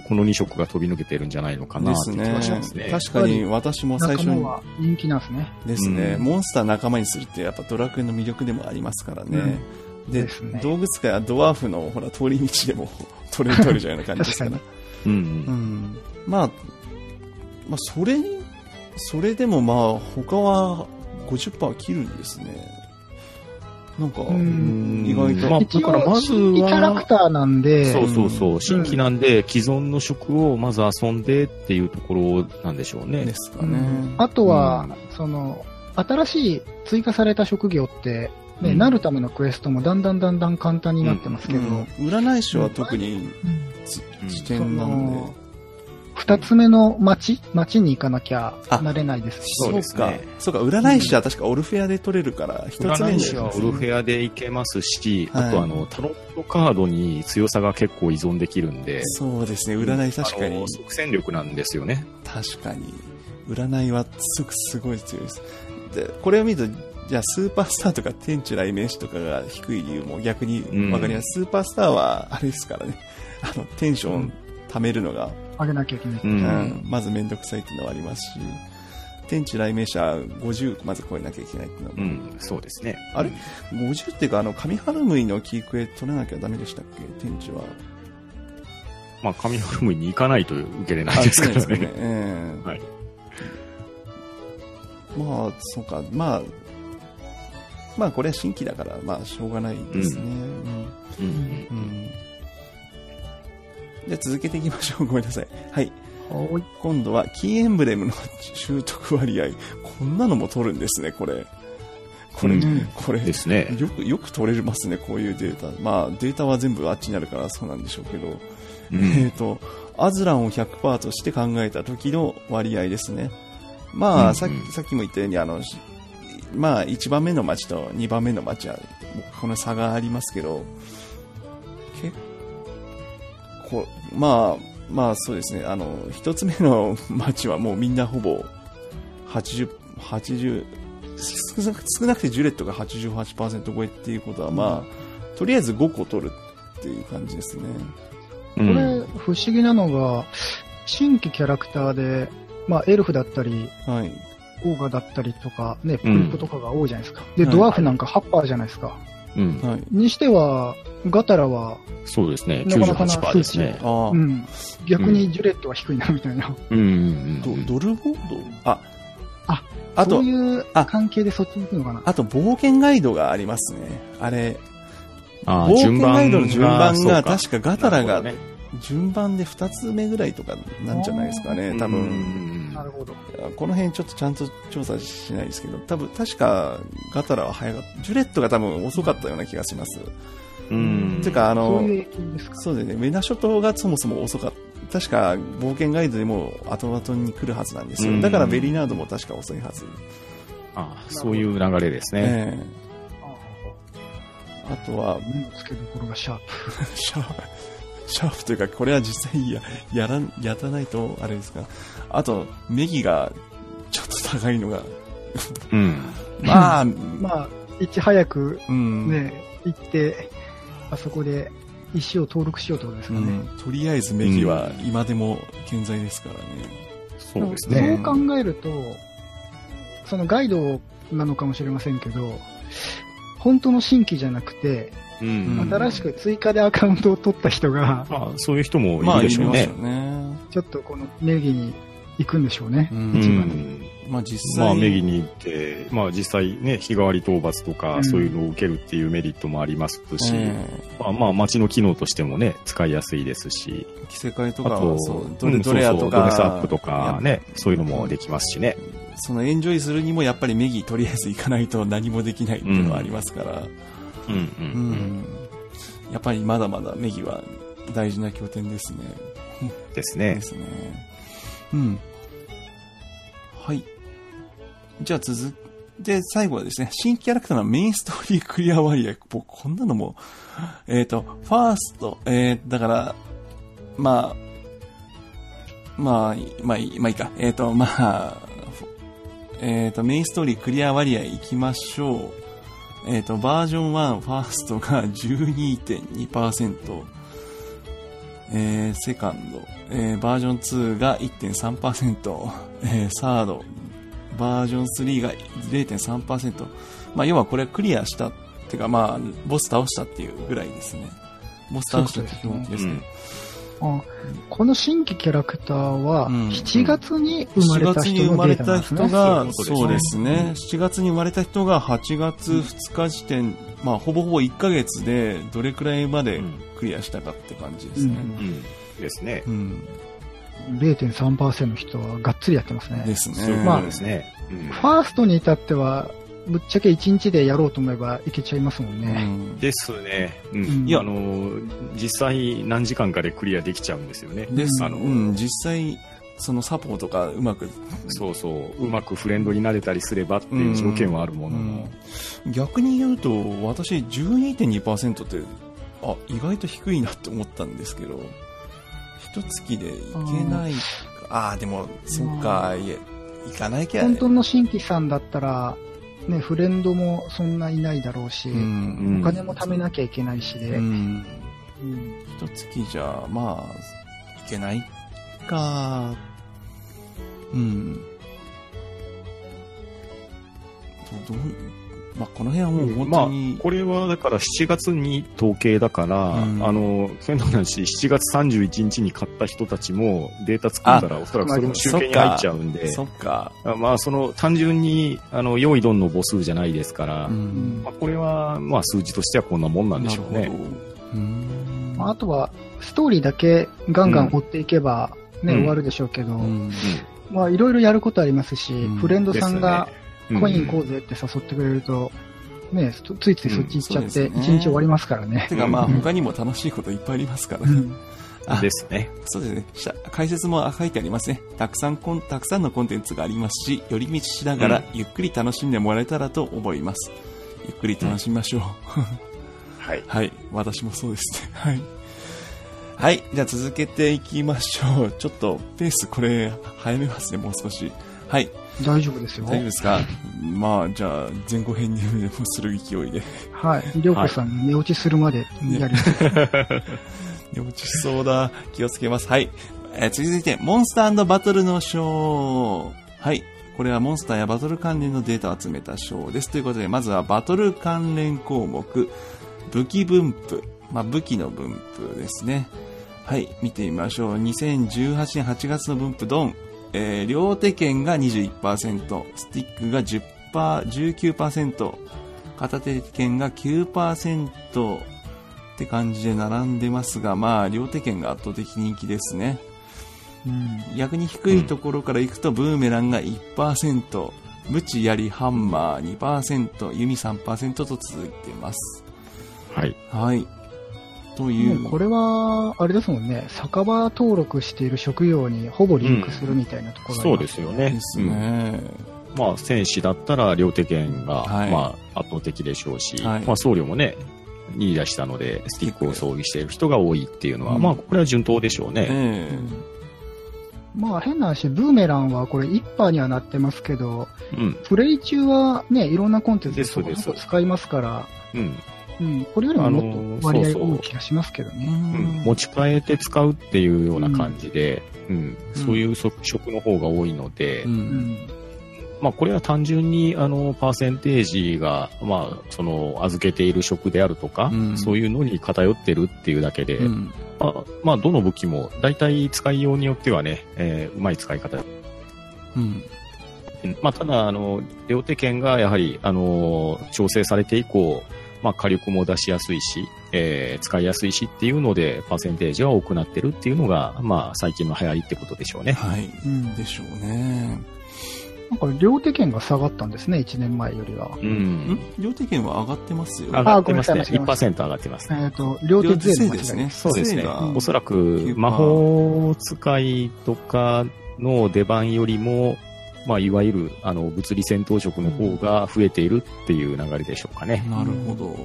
この2色が飛び抜けてるんじゃないのかなって気ですねがしますね。。確かに私も最初に人気なんですね。ですね、うんモンスター仲間にするってやっぱドラクエの魅力でもありますからね。でですね動物使いはドワーフのほら通り道でも取れる取れるような感じですから。確うんう。ん。まあ、まあ、それに、それでもまあ、他は50%切るんですね。なんか、ん意外と。まあ一だからまずはキャラクターなんで、そうそうそう。新規なんで、既存の職をまず遊んでっていうところなんでしょうね。ですかねうん。あとは、うその、新しい追加された職業って、ねうんなるためのクエストもだんだんだんだん簡単になってますけど、うん占い師は特にうんつうん視点なんで。二つ目の町町に行かなきゃあなれないですし、そうですかね。そうか、占い師は確かオルフェアで取れるから、一つ目に占い師はオルフェアでいけますし、はいあとあの、タロットカードに強さが結構依存できるんで、そうですね、占い確かにあの、即戦力なんですよね。確かに。占いはすごすごい強いです。で、これを見ると、じゃあスーパースターとか天地雷鳴師とかが低い理由も逆にわかります。スーパースターは、あれですからね、あの、テンション貯めるのが、上げなきゃいけない。ううんん。まずめんどくさいっていうのはありますし、天地雷鳴者50まず超えなきゃいけないっていうのは、うん、そうですね。あれ ?50 っていうか、あの、神ハルムイのキークエ取らなきゃダメでしたっけ？天地は。まあ、神ハルムに行かないと受けれないですからそうね。ええはいまあ、そうか、まあ、まあ、これは新規だから、まあ、しょうがないですね。うんうん。うんじゃあ続けていきましょう。ごめんなさい。はい。はい今度は、キーエンブレムの習得割合。こんなのも取るんですね、これ。これ、うんこれ。ですね。よく、よく取れますね、こういうデータ。まあ、データは全部あっちにあるからそうなんでしょうけど。うんえっ、と、アズランを100%として考えた時の割合ですね。まあ、うんさっき、さっきも言ったように、あの、しまあ、1番目の町と2番目の町は、この差がありますけど、結構、まあ、まあそうですね、あの、1つ目の町はもうみんなほぼ80、80、少なく少なくてジュレットが88%超えっていうことは、まあ、とりあえず5個取るっていう感じですね。うんこれ、不思議なのが、新規キャラクターで、まあ、エルフだったり、はい。オーガだったりとか、ね、プうんリップとかが多いじゃないですか。で、はいドワーフなんかハッパーじゃないですか。うん。はい。にしては、ガタラは、そうですね。なかなかな98%ですね。うん、逆にジュレットは低いな、みたいな。うんうんうんドルボード？あ、あ、あとそう、いうあ関係でそっちに行くのかな。あと冒険ガイドがありますね。あれ、あ冒険ガイドの順番が確かガタラが順番で2つ目ぐらいとかなんじゃないですかね、多分。なるほど。この辺ちょっとちゃんと調査しないですけど、多分確かガタラは早かった。ジュレットが多分遅かったような気がします。うん。てか、あの、そうですね、メナ諸島がそもそも遅かった。確か冒険ガイドでも後々に来るはずなんですよ。うんだからベリナードも確か遅いはず。あそういう流れですね。ええあとは、目の付けどころがシャープ。<laughs> シャープ、シャープというか、これは実際や、やらん、やらないと、あれですか。あと、ネギが、ちょっと高いのが、うん。<laughs> まあ、<laughs> まあ、いち早くうん、ね、行って、あそこで石を登録しようってことですかね。うん、とりあえずネギは今でも健在ですからね。そうですそうね。考えると、そのガイドなのかもしれませんけど、本当の新規じゃなくて、うん。新しく追加でアカウントを取った人が、まあ、そういう人もまあ、いるでしょうねいますよ。ね。ちょっとこのネギに行くんでしょうねう。。うんん。まあ実際、まあ、メギに行って、まあ、実際ね、日替わり討伐とか、うんそういうのを受けるっていうメリットもありますし、えまあ、まあ、街の機能としてもね、使いやすいですし、え着せ替えとかは、あと、そう、うどれ、んどれやとか、そうそうドレスアップとかね、そういうのもできますしね。そのエンジョイするにもやっぱりメギとりあえず行かないと何もできないっていうのはありますから、うん、うん、ううん。ん。やっぱりまだまだメギは大事な拠点ですね。ですね。ですね。うん。はい。じゃあ続で、最後はですね、新キャラクターのメインストーリークリア割合。僕、こんなのも、えっ、と、ファースト、えー、だから、まあ、まあ、まあいい、まあいいか。えっ、と、まあ、えっ、と、メインストーリークリア割合いきましょう。えっ、と、バージョン1、ファーストが12.2%、えー、セカンド、えー、バージョン2が1.3%、<laughs> えー、サード、バージョン3が0.3%。まあ、要はこれクリアしたっていうか、まあ、ボス倒したっていうぐらいですね。ボス倒したって気持ちですね。あこの新規キャラクターは、うん7月に生ま7れた人のデータ生まれたなんですね。人が、そうですすね。7月に生まれた人が8月2日時点、まあ、ほぼほぼ1ヶ月でどれくらいまでクリアしたかって感じですね。うん。ですね。うん。0.3%の人はがっつりやってますね。ですね。ことですね。うんファーストに至っては、ぶっちゃけ1日でやろうと思えばいけちゃいますもんうね。んですね。うん。うんいや、あの、実際何時間かでクリアできちゃうんですよね。です。あの、うん、実際、そのサポートがうまく、そうそう、うまくフレンドになれたりすればっていう条件はあるものの、逆に言うと、私12.2%って、あ、意外と低いなって思ったんですけど、一月でいけないか。ああー、でも、そっか、いえ、いかないきゃ、本当の新規さんだったら、ね、フレンドもそんないないだろうし、うん。お金も貯めなきゃいけないしで、うん。うん一月じゃ、まあ、いけないか。うん。どどう、まあ、この辺はもう本まあ当に、、これはだから7月に統計だから、うん。あの、変な話、7月31日に買った人たちもデータ作ったらおそらくそれも集計に入っちゃうんで、そっか。まあその単純に、あの、用意どんの母数じゃないですから、うん。まあ、これは、まあ数字としてはこんなもんなんでしょうね。うん。まああとは、ストーリーだけガンガン追っていけば、ね、うん。終わるでしょうけど、うん。まあいろいろやることありますし、うん。フレンドさんがうんコイン行こうぜって誘ってくれると、ね、つついついそっち行っちゃって、一日終わりますからね。てかまあうん他にも楽しいこといっぱいありますからね。うんあですね。そうですね。下解説も書いてありますね。たくさんコン、たくさんのコンテンツがありますし、寄り道しながらゆっくり楽しんでもらえたらと思います。ゆっくり楽しみましょう。はい。はい。私もそうですね。はい。はい。じゃあ続けていきましょう。ちょっとペースこれ早めますね、もう少し。はい。大丈夫ですよ。大丈夫ですか？まあ、じゃあ、前後編にでもする勢いで。はい。りょうこさんに寝落ちするまでやります。<laughs> 寝落ちしそうだ。気をつけます。はい。えー続いて、モンスターバトルの章。はい。これはモンスターやバトル関連のデータを集めた章です。ということで、まずはバトル関連項目、武器分布。まあ、武器の分布ですね。はい。見てみましょう。2018年8月の分布、ドン。えー両手剣が21%、スティックが10%、19%、片手剣が9%、って感じで並んでますが、まあ、両手剣が圧倒的人気ですね。うん。逆に低いところから行くと、ブーメランが1%、ムチ、槍、ハンマー2%、弓3%と続いてます。はい。はい。という。もうこれは、あれですもんね、酒場登録している職業にほぼリンクするみたいなところがありそうまですよね。ですね。うんまあ、戦士だったら両手剣が、はいまあ、圧倒的でしょうし、はいまあ、僧侶もね、言い出したので、スティックを装備している人が多いっていうのは、うんまあ、これは順当でしょうね。えまあ変な話、ブーメランはこれ一派にはなってますけど、うん。プレイ中はね、いろんなコンテンツで使いますから、うん。うん、これよりももっと割合多い気がしますけどえね。うん持ち替えて使うっていうような感じで、うん。うんそういう職職の方が多いので、う。うんん。まあ、これは単純に、あの、パーセンテージが、まあ、その、預けている職であるとか、うんそういうのに偏ってるっていうだけで、うん。まあ、まあ、どの武器も、大体使いようによってはね、えーうまい使い方。うん。うんまあ、ただ、あの、両手剣がやはり、あの、調整されて以降、まあ、火力も出しやすいし、えー使いやすいしっていうので、パーセンテージは多くなってるっていうのが、まあ、最近の流行りってことでしょうね。はい。うん。でしょうね。なんか両手剣が下がったんですね、1年前よりは。うんん？両手剣は上がってますよ。上がってますね。あごめんなさい1%上がってますね。えっ、と、両手税ですね。そうですねおそらく魔法使いとかの出番よりも、まあ、いわゆるあの物理戦闘職の方が増えているっていう流れでしょうかね。なるほど。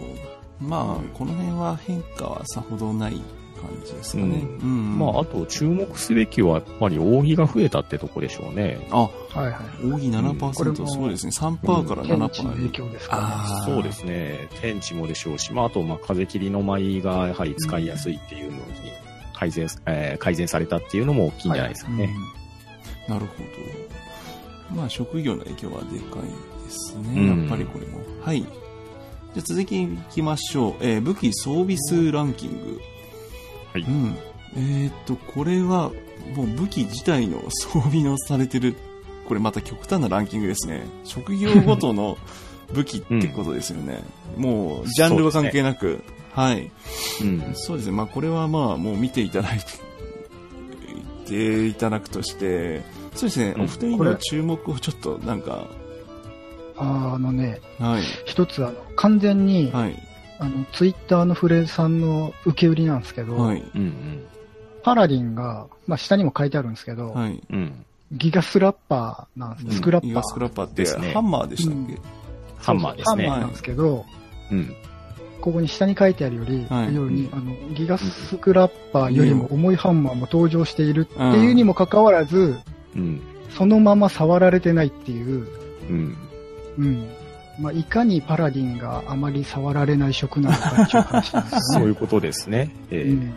まあ、この辺は変化はさほどない感じですかね。ううん。まあ、あと注目すべきはやっぱり扇が増えたってとこでしょうね。あ、はいはい。扇7%、これもそうですね。3%から天地の影7%。響ですかね。ああ。そうですね。天地もでしょうし、まあ、あと、まあ、風切りの舞がやはり使いやすいっていうのに改善、えー改善されたっていうのも大きいんじゃないですかね。うんなるほど。まあ、職業の影響はでかいですね。うんやっぱりこれも。はい。じゃあ続きいきましょう。えー武器装備数ランキング。はいうん。えーっと、これは、もう武器自体の装備のされてる、これまた極端なランキングですね。職業ごとの武器ってことですよね。<laughs> もう、ジャンルは関係なく。はい。うん。そうですね。まあ、これはまあ、もう見ていただいて、ていただくとして、そうですね。うんお二人の注目をちょっと、なんか、ああのね、はい。一つあの、完全に、はい。あの、ツイッターのフレさんの受け売りなんですけど、はい。うんうん。パラディンが、まあ下にも書いてあるんですけど、はい。うん。ギガスラッパーなんですね、スクラッパー。イガスクラッパーって、ですねハンマーでしたっけ、ハンマーですね。ハンマーなんですけど、うん。ここに下に書いてあるより、はいように、あの、ギガスクラッパーよりも重いハンマーも登場しているっていうにもかかわらず、うん。そのまま触られてないっていう、うん。うん。まあ、いかにパラディンがあまり触られない職なのかっていう話なんですよね。<laughs> そういうことですね。えーうん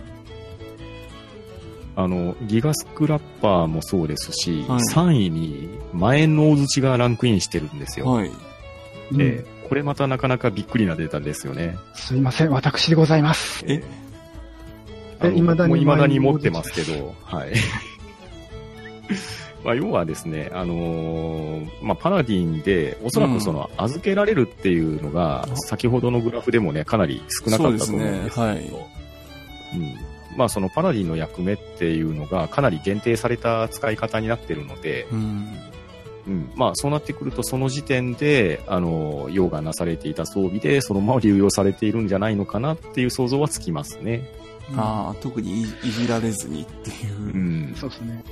あの、ギガスクラッパーもそうですし、はい3位に前の大槌がランクインしてるんですよ。はい。うんえーこれまたなかなかびっくりなデータですよね。すいません、私でございます。え？え未だにもう未だに持ってますけど、はい。まあ、要はですね、あのーまあ、パラディンで、おそらくその、預けられるっていうのが、うん先ほどのグラフでもね、かなり少なかったと思うんですけど、そうん。まあ、そのパラディンの役目っていうのが、かなり限定された使い方になってるので、うん。うん。まあ、そうなってくると、その時点で、あの、用がなされていた装備で、そのまま流用されているんじゃないのかなっていう想像はつきますね。ああ、特にいいじられずにっていうう。ん。そうですね。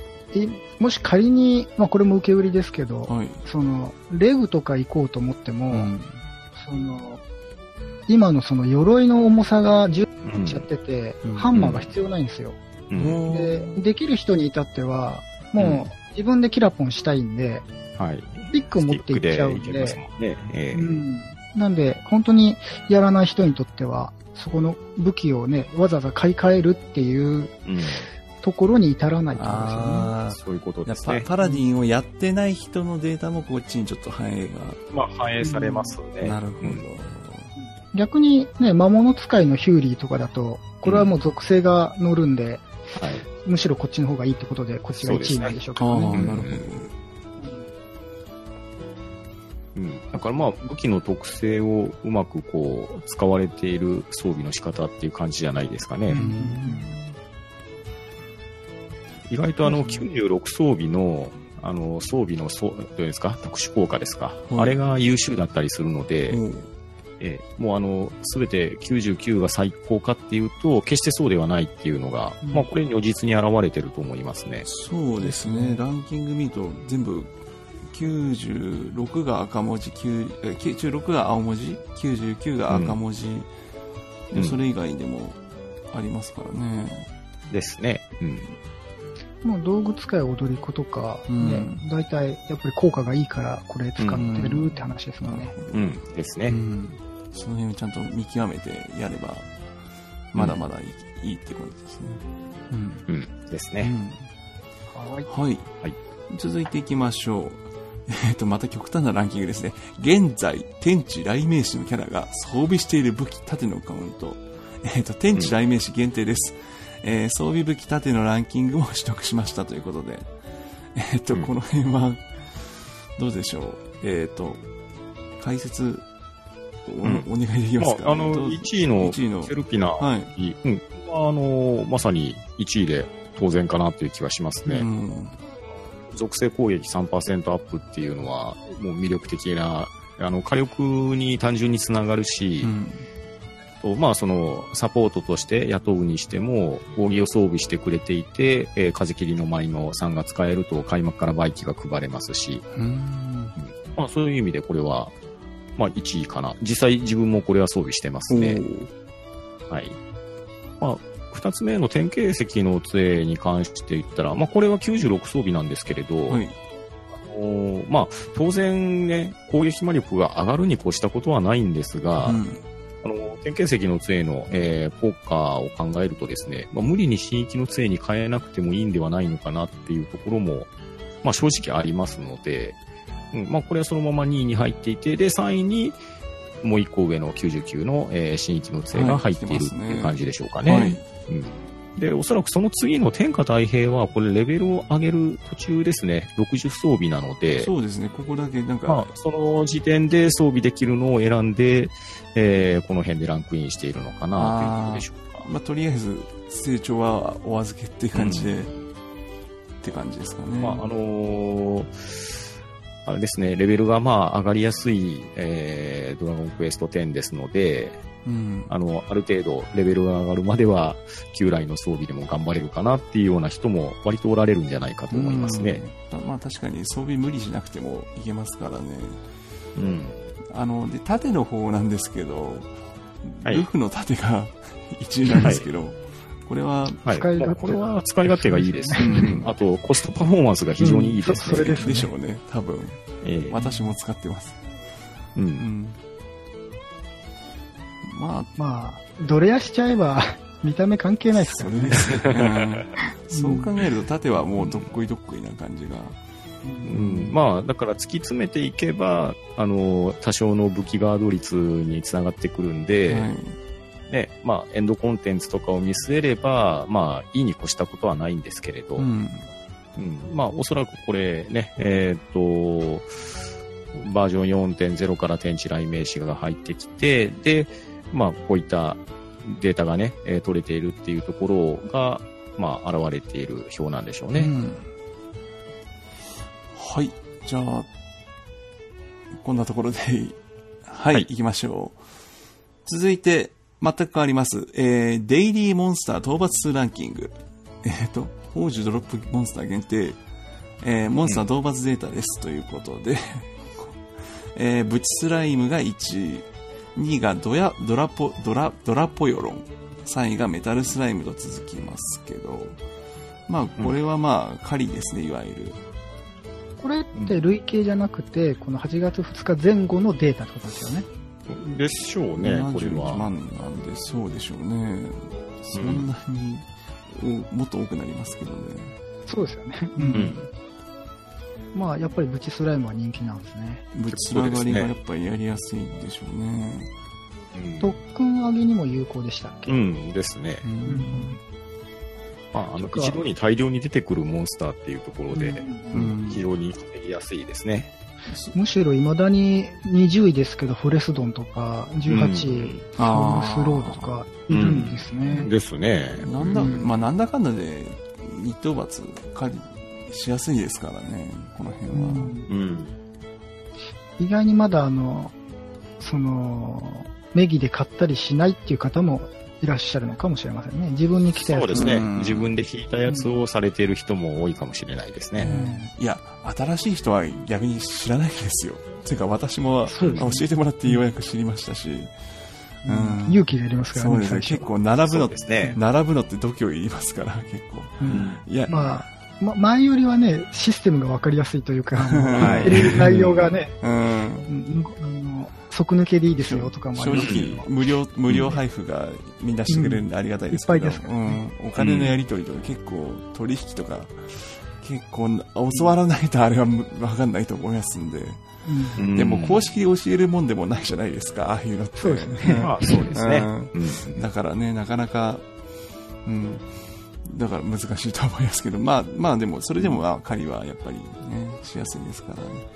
でもし仮に、まあこれも受け売りですけど、はい。その、レグとか行こうと思っても、うん。その、今のその鎧の重さが10うんちゃってて、うんハンマーが必要ないんですよ。うんで、できる人に至っては、もう自分でキラポンしたいんで、はい。スティックを持っていっちゃうんでね。ええうん。なんで、本当にやらない人にとっては、そこの武器をね、わざわざ買い替えるっていううん。ところに至らないってことですよね。あそういうことあ、パですね。パラディンをやってない人のデータもこっちにちょっと反映まあ、反映されますが。ね。なるほど。うん逆にね、魔物使いのヒューリーとかだと、これはもう属性が乗るんで、はい。むしろこっちの方がいいってことで、こっちが1位なんでしょうけどね。なるほど。うん。だからまあ、武器の特性をうまくこう、使われている装備の仕方っていう感じじゃないですかね。うん意外とあの、96装備の、あの、装備の、そう、どうですか？特殊効果ですか、はいあれが優秀だったりするので、おうえーもうあの、すべて99が最高かっていうと、決してそうではないっていうのが、うんまあこれ如実に現れてると思いますね。そうですね。ランキング見ると全部96が赤文字、9え96が青文字、99が赤文字、うんそれ以外でもありますからね。ですね。うん。もう道具使い踊り子とか、うんね、大体やっぱり効果がいいからこれ使ってるって話ですもんね。うん。ですね。うん。その辺をちゃんと見極めてやれば、まだまだいい,、いいって感じですね。うん。うん。ですね。うんはい。はい。はい続いていきましょう。<laughs> えっ、と、また極端なランキングですね。現在、天地雷鳴士のキャラが装備している武器盾のカウント。えっ、と、天地雷鳴士限定です。えー装備武器盾のランキングを取得しましたということで。<laughs> えっ、と、うんこの辺は、どうでしょう？えっ、と、解説お、うんお願いできますか、まあ、あの、どうぞ1位の1位のセルピナ、はい。うん。あの、まさに1位で当然かなっていう気はしますね。うん。属性攻撃3%アップっていうのは、もう魅力的な、あの、火力に単純につながるし、うん。とまあ、その、サポートとして雇うにしても、扇を装備してくれていて、えー風切りの舞の3が使えると開幕からバイキが配れますし、うん。まあ、そういう意味でこれは、まあ、1位かな。実際自分もこれは装備してますね。はい。まあ、二つ目の典型石の杖に関して言ったら、まあ、これは96装備なんですけれど、はい。まあ、当然ね、攻撃魔力が上がるに越したことはないんですが、うん。あの、典型石の杖の、えー、効果を考えるとですね、まあ、無理に新域の杖に変えなくてもいいんではないのかなっていうところも、まあ、正直ありますので、うん、まあ、これはそのまま2位に入っていて、で、3位に、もう1個上の99の、えー、新域の杖が入っているっていう感じでしょうかね。はい。うんで、おそらくその次の天下太平は、これレベルを上げる途中ですね、60装備なので、そうですね。ここだけなんか、まあ、その時点で装備できるのを選んで、えーこの辺でランクインしているのかなというところでしょうか。まあ、とりあえず成長はお預けっていう感じで、って感じですかね。まあ、あのーあれですね、レベルがまあ上がりやすい、えードラゴンクエスト10ですので、うん。あの、ある程度レベルが上がるまでは、旧来の装備でも頑張れるかなっていうような人も割とおられるんじゃないかと思いますね。うん。まあ確かに装備無理しなくてもいけますからね。うん。あの、で、盾の方なんですけど、はいルフの盾が <laughs> 1位なんですけど、これは、はい。使いこれは使い勝手がいいです。うんあと、コストパフォーマンスが非常にいいですね。うんそそれですねでしょうね、多分。ええ私も使ってます。う。うんん。まあ、まあ、ドレアしちゃえば、<laughs> 見た目関係ないですそからね。そう考えると盾はもうどっこいどっこいな感じが。うん、まあ、だから突き詰めていけば、あの、多少の武器ガード率につながってくるんで、はい。ね、まあ、エンドコンテンツとかを見据えれば、まあ、いいに越したことはないんですけれど、ううん、ん。まあ、おそらくこれね、えーっと、バージョン4.0から天地雷鳴士が入ってきて、で、まあ、こういったデータがね、えー取れているっていうところが、まあ、現れている表なんでしょうね。うんはい。じゃあ、こんなところで、<laughs> はい、はい行きましょう。続いて、全く変わります。えー、デイリーモンスター討伐数ランキング。えっ、と、宝珠ドロップモンスター限定、えー、モンスター討伐データです。ということで、<laughs> えー、ブチスライムが1位、2位がドヤ、ドラポ、ドラ、ドラポヨロン、3位がメタルスライムと続きますけど、まあ、これはまあ、狩りですね、いわゆる。これって累計じゃなくて、この8月2日前後のデータってことですよね。でしょうね、これ71は。万なんで、そうでしょうね。そんなに、おもっと多くなりますけどね。そうですよね。ううんん。まあ、やっぱりブチスライムは人気なんですね。ぶち上がりがやっぱりやりやすいんでしょうね。特訓上げにも有効でしたっけ、うんですね。ううんんまあ、あの一度に大量に出てくるモンスターっていうところで、うん非常に稼ぎやすいですね。むしろ未だに20位ですけど、フォレスドンとか、18位、ソウルスロードとか、いるんですね。ですね。なんだ、うんまあなんだかんだで、一等罰、狩りしやすいですからね、この辺は。うんうん。意外にまだあの、その、メギで買ったりしないっていう方もいらっしゃるのかもしれませんね。自分に来たやつそうですねうん。自分で引いたやつをされている人も多いかもしれないですね。いや、新しい人は逆に知らないですよ。ていうか私もね教えてもらってようやく知りましたし。うん勇気がいりますからね、そうですね。結構並ぶそのうですね。並ぶのって度胸いりますから、結構。うんいや、まあ、ま、前よりはね、システムがわかりやすいというか、<laughs> 内容がね、うん。即抜けでいいですよとかもあ正りますけど。直、無料、無料配布がみんなしてくれるんでありがたいですけど、うんいっぱいですからうん。お金のやり取りとか結構取引とか、結構教わらないとあれはむわかんないと思いますんで。でも公式で教えるもんでもないじゃないですか、ああいうのって。そうですね。まあ、そうですね。だからね、なかなか、うん、だから難しいと思いますけど、まあ、まあでも、それでもまあ、狩りはやっぱりね、しやすいですからね。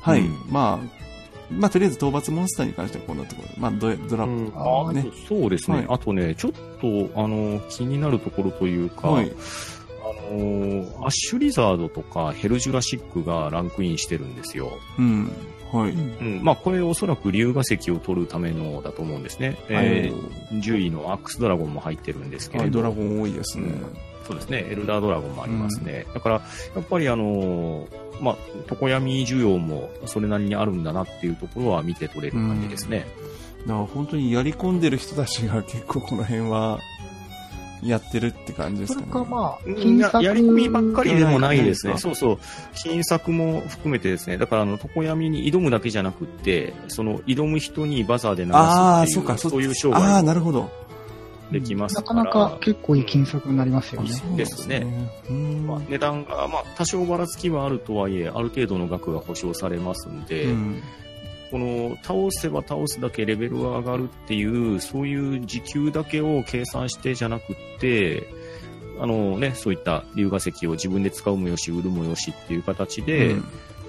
はい、うんまあ、まあ、とりあえず討伐モンスターに関してはこんなところ。まあ、ドドラップ。ああねそうですね、はいあとね、ちょっと、あの、気になるところというか、はい。あの、アッシュリザードとかヘルジュラシックがランクインしてるんですよ。うん。はい。うん。まあ、これおそらく竜河石を取るためのだと思うんですね。えー、10位のアックスドラゴンも入ってるんですけはい、れど。ドラゴン多いですね。そうですね。エルダードラゴンもありますね。だから、やっぱりあのーまあ、常闇需要もそれなりにあるんだなっていうところは見て取れる感じですね。だから本当にやり込んでる人たちが結構この辺は、やってるって感じですかね。それかまあ、いややり込みばっかりでもないですね。うんそうそう。金策も含めてですね。だから、あの、常闇に挑むだけじゃなくって、その、挑む人にバザーで流すっていう、ああ、そうか、そういう商ああ、売なるほど。できますか。なからなか結構いい金策になりますよね。そうですね。うんまあ、値段が、まあ、多少ばらつきはあるとはいえ、ある程度の額が保証されますんで、うんこの倒せば倒すだけレベルが上がるっていう、そういう時給だけを計算してじゃなくって、あのね、そういった龍河石を自分で使うもよし、売るもよしっていう形で、うん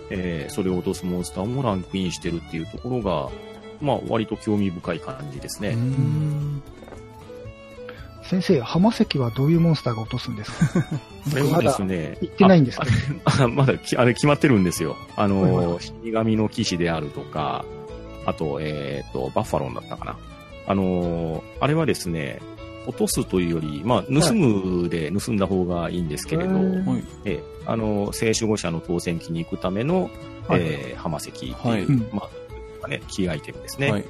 えーそれを落とすモンスターもランクインしてるっていうところが、まあ、割と興味深い感じですね。うん先生、浜石はどういうモンスターが落とすんですか？これはで僕まだすね、行ってないんですけまだき、<laughs> あれ決まってるんですよ。あの、死神の騎士であるとか、あと、えっ、と、バッファロンだったかな。あの、あれはですね、落とすというより、まあ、盗むで盗んだ方がいいんですけれど、はい。ええあの、聖守護者の当選機に行くための、はいえー浜石っていう、はいうんまあ、ね、キーアイテムですね。はい。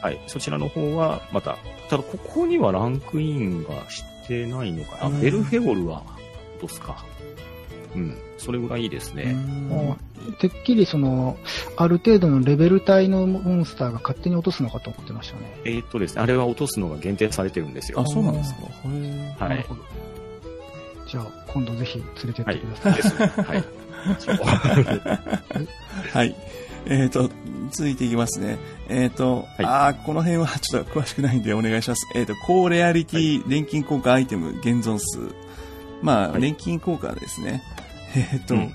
はい。そちらの方は、また、ただここにはランクインがしてないのかな。うんベルフェゴルは落とすか。うん。それぐらいいいですね。もうてっきりその、ある程度のレベル帯のモンスターが勝手に落とすのかと思ってましたね。えーっとですね、あれは落とすのが限定されてるんですよあ、。そうなんですか。ははいじゃあ、今度ぜひ連れてってはいください。。はい。<laughs> はい。えっ、と、続いていきますね。えっ、と、はいああ、この辺は <laughs> ちょっと詳しくないんでお願いします。えっ、と、高レアリティ錬金効果アイテム現存数。まあ、はい錬金効果ですね。えっ、と、うん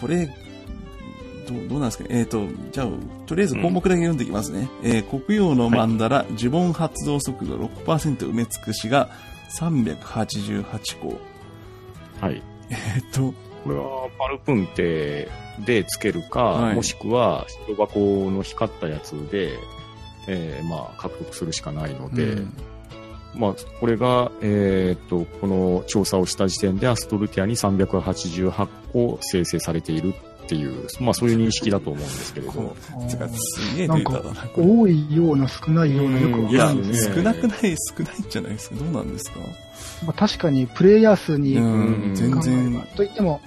これ、どうどうなんですかね。えっ、と、じゃあ、とりあえず項目だけ読んでいきますね。えー黒曜のマンダラ、呪文発動速度6%埋め尽くしが388個。はい。えっ、と、これはパルプンテでつけるか、はい。もしくは人箱の光ったやつで、えーまあ獲得するしかないので、うん。まあこれが、えーっと、この調査をした時点でアストルティアに388個生成されているっていう、まあそういう認識だと思うんですけれどこ、う、つかすげえデータだな。これ。多いような少ないようなよくわかんない。ですね少なくない、少ないんじゃないですか。どうなんですか？まあ、確かにプレイヤー数に全え然ば。といっても、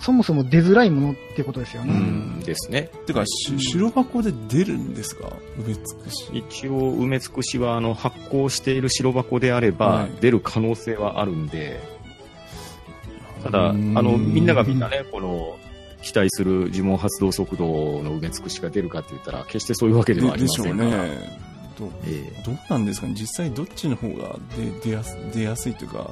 そもそも出づらいものってことですようね。んですね。てか、し白箱で出るんですか？埋め尽くし。一応、埋め尽くしは、あの、発行している白箱であれば、はい出る可能性はあるんで、ただ、あうんの、みんながみんなね、この、期待する呪文発動速度の埋め尽くしが出るかって言ったら、決してそういうわけではありででしょうんませから。ね。どうえどうなんですかね？実際どっちの方が出出やす出やすいというか、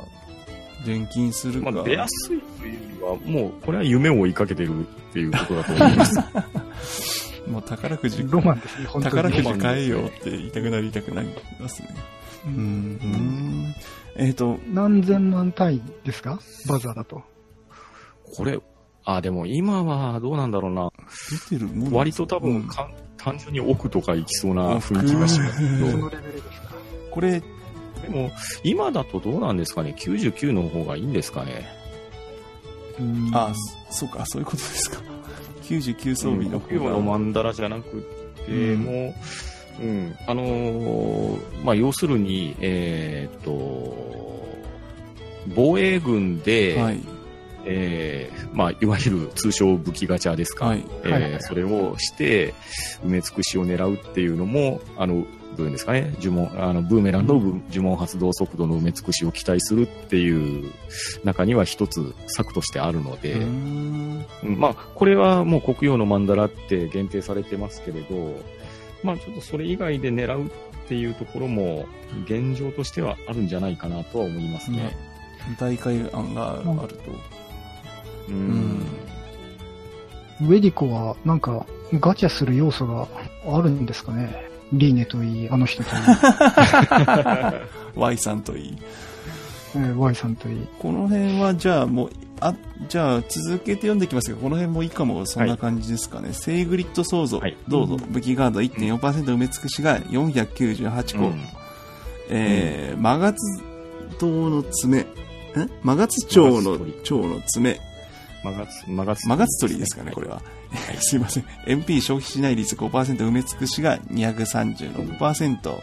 錬金するか。えまあ、出やすいというよりは、もう、これは夢を追いかけてるっていうことだと思います。<laughs> もう宝くじ、ロマンですね、宝に。くじ買えよって言いたくなりたくなりますね。うん。うんえっ、と、何千万単位ですか？バザーだと。これ、あ、でも今はどうなんだろうな。出てるもの。割と多分、かん単純に奥とか行きそうな雰囲気がしますけうんどそ、のレベルですか。これ、でも、今だとどうなんですかね ?99 の方がいいんですかね？うん。あ、そそうか、そういうことですか。99装備の国用のマンダラじゃなくても、うん、あのーまあ、要するに、えーっと、防衛軍で、はい。えーまあ、いわゆる通称武器ガチャですか、はい。えーはいはいそれをして、埋め尽くしを狙うっていうのも、あの、どういうんですかね、呪文、あの、ブーメランのぶ呪文発動速度の埋め尽くしを期待するっていう中には一つ策としてあるので、まあ、これはもう国用のマンダラって限定されてますけれど、まあ、ちょっとそれ以外で狙うっていうところも、現状としてはあるんじゃないかなとは思いますね。大会案があると。うん。ウェディコはなんかガチャする要素があるんですかね？リーネといい、あの人といい、<laughs> Y さんといい。えー Y さんといい。この辺は、じゃあもう、あ、じゃあ続けて読んでいきますけど、この辺もいいかも、そんな感じですかね。セイグリッド創造、はい。どうぞ、武器ガード。1.4%埋め尽くしが498個。うん。えー、マガツ島の爪、んマガツ町のマガツ鳥。蝶の爪、マガツ、マガツ。マガツ鳥ですかね、これは。<laughs> すいません。MP 消費しない率5%埋め尽くしが236%。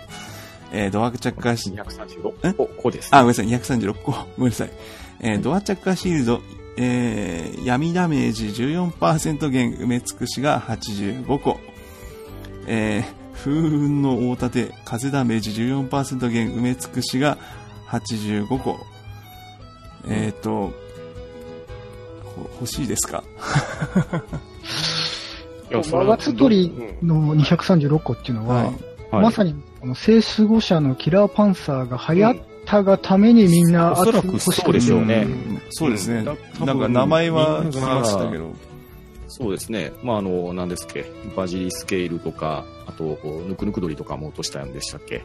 えー、ドアチャッカーシ、236個個です。あ、ごめんなさい、236個。<laughs> ごめんなさい。えー、ドアチャッカーシールド、えー、闇ダメージ14%減埋め尽くしが85個。えー、風雲の大盾、風ダメージ14%減埋め尽くしが85個。えっ、ー、と、ほ欲しいですか？<laughs> いや鳥の236個っていうのは、はい。はいまさにこの聖守護者のキラーパンサーが流行ったがためにみんなおそらくそうでしょうねんそうですね。なんか名前は聞きましたけど。そうですね。まあ、あの、何ですっけ、バジリスケールとか、あと、ぬくぬく鳥とかも落としたんでしたっけ。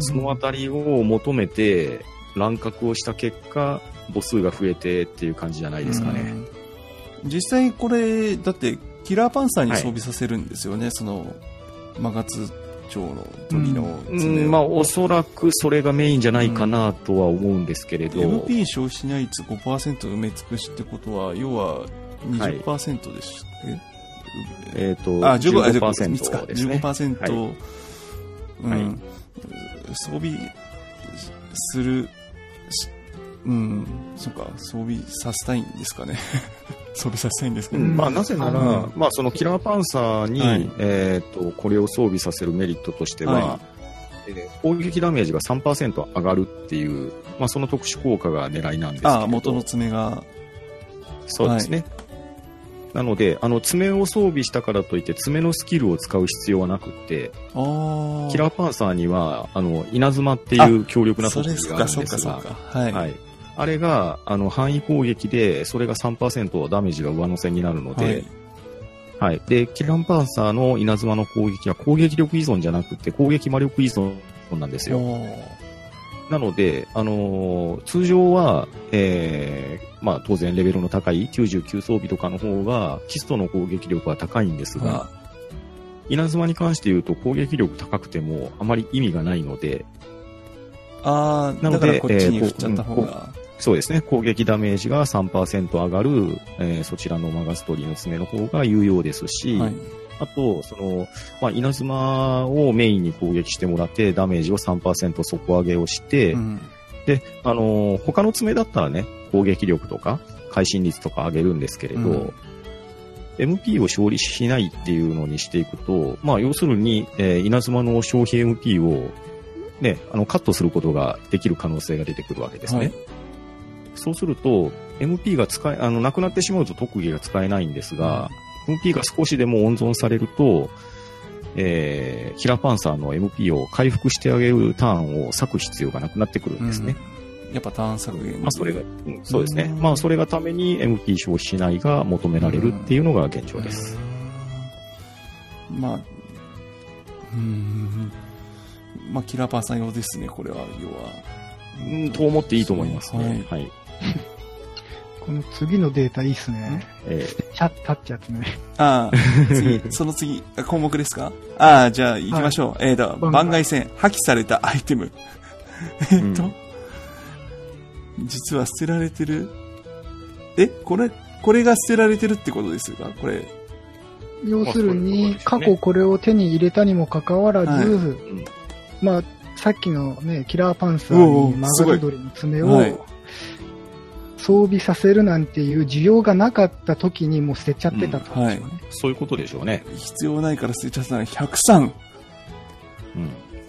そのあたりを求めて、乱獲をした結果、母数が増えてっていう感じじゃないですかね。うん実際これ、だって、キラーパンサーに装備させるんですよね、その、マガツ町の鳥のう爪を。ん、まあ、おそらくそれがメインじゃないかなとは思うんですけれど。MP 消費しない率5%埋め尽くしってことは、要は20%でし、ええっ、と、あ、15%, あ15%ですね。15%、はいうん、はい装備するし、うん、そうか、装備させたいんですかね。装備させたいんですかね。うんまあ、なぜなら、うんまあ、そのキラーパンサーに、はいえっ、と、これを装備させるメリットとしては、はえー攻撃ダメージが3%上がるっていう、まあ、その特殊効果が狙いなんですけれどああ、元の爪が、そうですね。なので、あの、爪を装備したからといって、爪のスキルを使う必要はなくって。キラーパンサーには、あの、稲妻っていう強力なそ特技があるんですが。はい。はい。あれが、あの、範囲攻撃で、それが3%ダメージが上乗せになるので、はいはい。で、キラーパンサーの稲妻の攻撃は攻撃力依存じゃなくて、攻撃魔力依存なんですよ。なので、あのー通常は、えーまあ当然レベルの高い99装備とかの方が、基礎の攻撃力は高いんですが、は稲妻に関して言うと攻撃力高くてもあまり意味がないので、ああ、なのでこっちにえー振っちゃった方こが。そうですね、攻撃ダメージが3%上がる、えーそちらのマガストリーの爪の方が有用ですし、はい。あと、その、まあ、稲妻をメインに攻撃してもらって、ダメージを3%底上げをして、うんで、あのー他の爪だったらね、攻撃力とか、会心率とか上げるんですけれど、うん MP を勝利しないっていうのにしていくと、まあ、要するに、えー稲妻の消費 MP を、ね、あの、カットすることができる可能性が出てくるわけですね。はいそうすると、MP が使え、あの、なくなってしまうと特技が使えないんですが、MP が少しでも温存されると、えー、キラーパンサーの MP を回復してあげるターンを割く必要がなくなってくるんですね。やっぱ探索ゲーム。まあ、それが、うんそうですね。うんまあ、それがために MP 消費しないが求められるっていうのが現状です。うん。まあ、うーん。まあ、キラーパーさん用ですね、これは、要は。うん、と思っていいと思いますね。はい。<laughs> この次のデータいいっすね。えチャッタってやつね。ああ、<laughs> 次、その次、あ項目ですか？ああ、じゃあ行きましょう。えーと、番外番外戦、破棄されたアイテム。<laughs> えっと、実は捨てられてる？えこれ、これが捨てられてるってことですか？これ。要するに、過去これを手に入れたにもかかわらず、はいうんまあ、さっきのね、キラーパンサーにマすごいガルドリの爪をはい装備させるなんていう需要がなかった時にもう捨てちゃってたとですよね。そういうことでしょうね。必要ないから捨てちゃったの103。うん。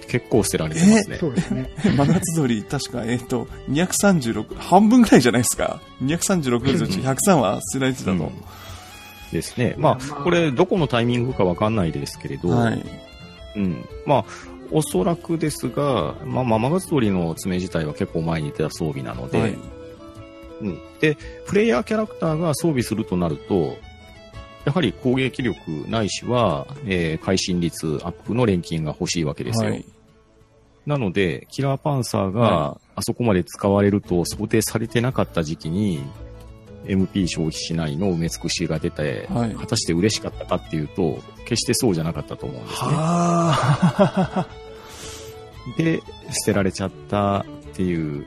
結構捨てられてますね。そうですね。真夏鳥、確か、えっ、と、236、半分ぐらいじゃないですか。236のうち103は捨てられてたと。うんですね。まあ、これ、どこのタイミングかわかんないですけれど、はい。うん。まあ、おそらくですが、まあ、ママガツ鳥の爪自体は結構前に出た装備なので、はい。うん。で、プレイヤーキャラクターが装備するとなると、やはり攻撃力ないしは、えー、会心率アップの錬金が欲しいわけですよ。はい。なので、キラーパンサーはがあそこまで使われると想定されてなかった時期に、MP 消費しないの埋め尽くしが出て、はい果たして嬉しかったかっていうと、決してそうじゃなかったと思うんですね。はあ。<laughs> で、捨てられちゃったっていう。